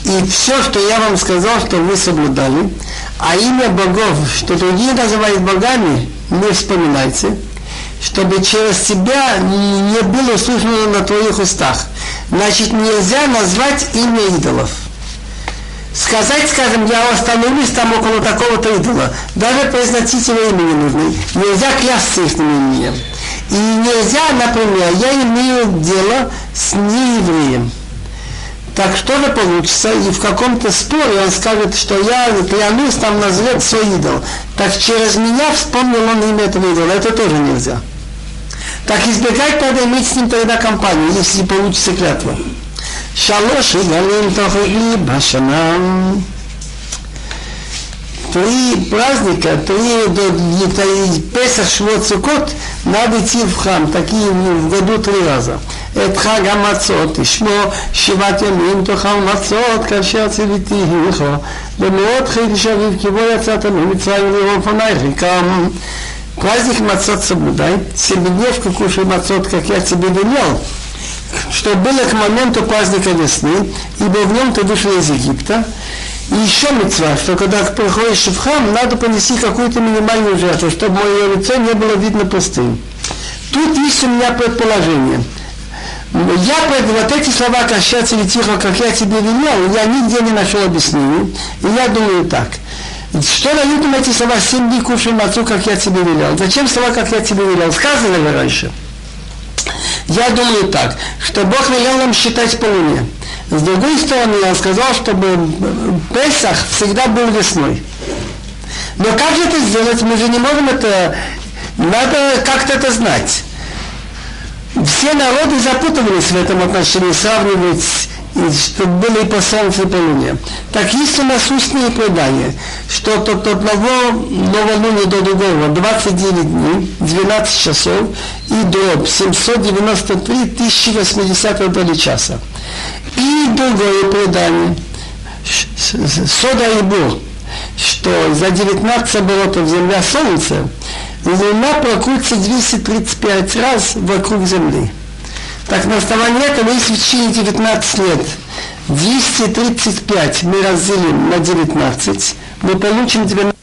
И все, что я вам сказал, что вы соблюдали, а имя богов, что другие называют богами, не вспоминайте – чтобы через тебя не было услышано на твоих устах. Значит, нельзя назвать имя идолов. Сказать, скажем, я остановлюсь там около такого-то идола. Даже произносить его имя не нужно. Нельзя клясться их именем. И нельзя, например, я имею дело с неевреем. Так что же получится? И в каком-то споре он скажет, что я клянусь там назовет свой идол. Так через меня вспомнил он имя этого идола. Это тоже нельзя. Так избегать надо иметь с ним тогда компанию, если получится клятва. שלוש רגלים תאכלי בשנה. Три праздника, три до, до Песах, Швот, Сукот, надо идти в храм, такие в году три раза. את חג המצות, תשמור שבעת ימים תאכל מצות כאשר ציוויתיך במאוד חידש אביב כי בו יצאת ממצרים לראות פנייך יקם Праздник мацот соблюдай, семидневку кушай мацот, как я тебе велел, что было к моменту праздника весны, ибо в нем ты вышел из Египта. И еще мецва, что когда приходишь в храм, надо понести какую-то минимальную жертву, чтобы мое лицо не было видно пустым. Тут есть у меня предположение. Я вот эти слова «кащаться или тихо, как я тебе велел», я нигде не нашел объяснения. И я думаю так – что дают им эти слова «семь дней кушай мацу, как я тебе велел»? Зачем слова «как я тебе велел»? Сказано ли раньше? Я думаю так, что Бог велел нам считать по луне. С другой стороны, он сказал, чтобы Песах всегда был весной. Но как же это сделать? Мы же не можем это... Надо как-то это знать. Все народы запутывались в этом отношении, сравнивать и чтобы были по солнцу и по луне. Так есть у нас устные предания, что от одного новолуния до другого 29 дней, 12 часов и до 793 1080 доли часа. И другое предание, Сода и Бур, что за 19 оборотов Земля Солнце, Луна прокрутится 235 раз вокруг Земли. Так на основании этого, если в течение 19 лет 235 мы разделим на 19, мы получим 12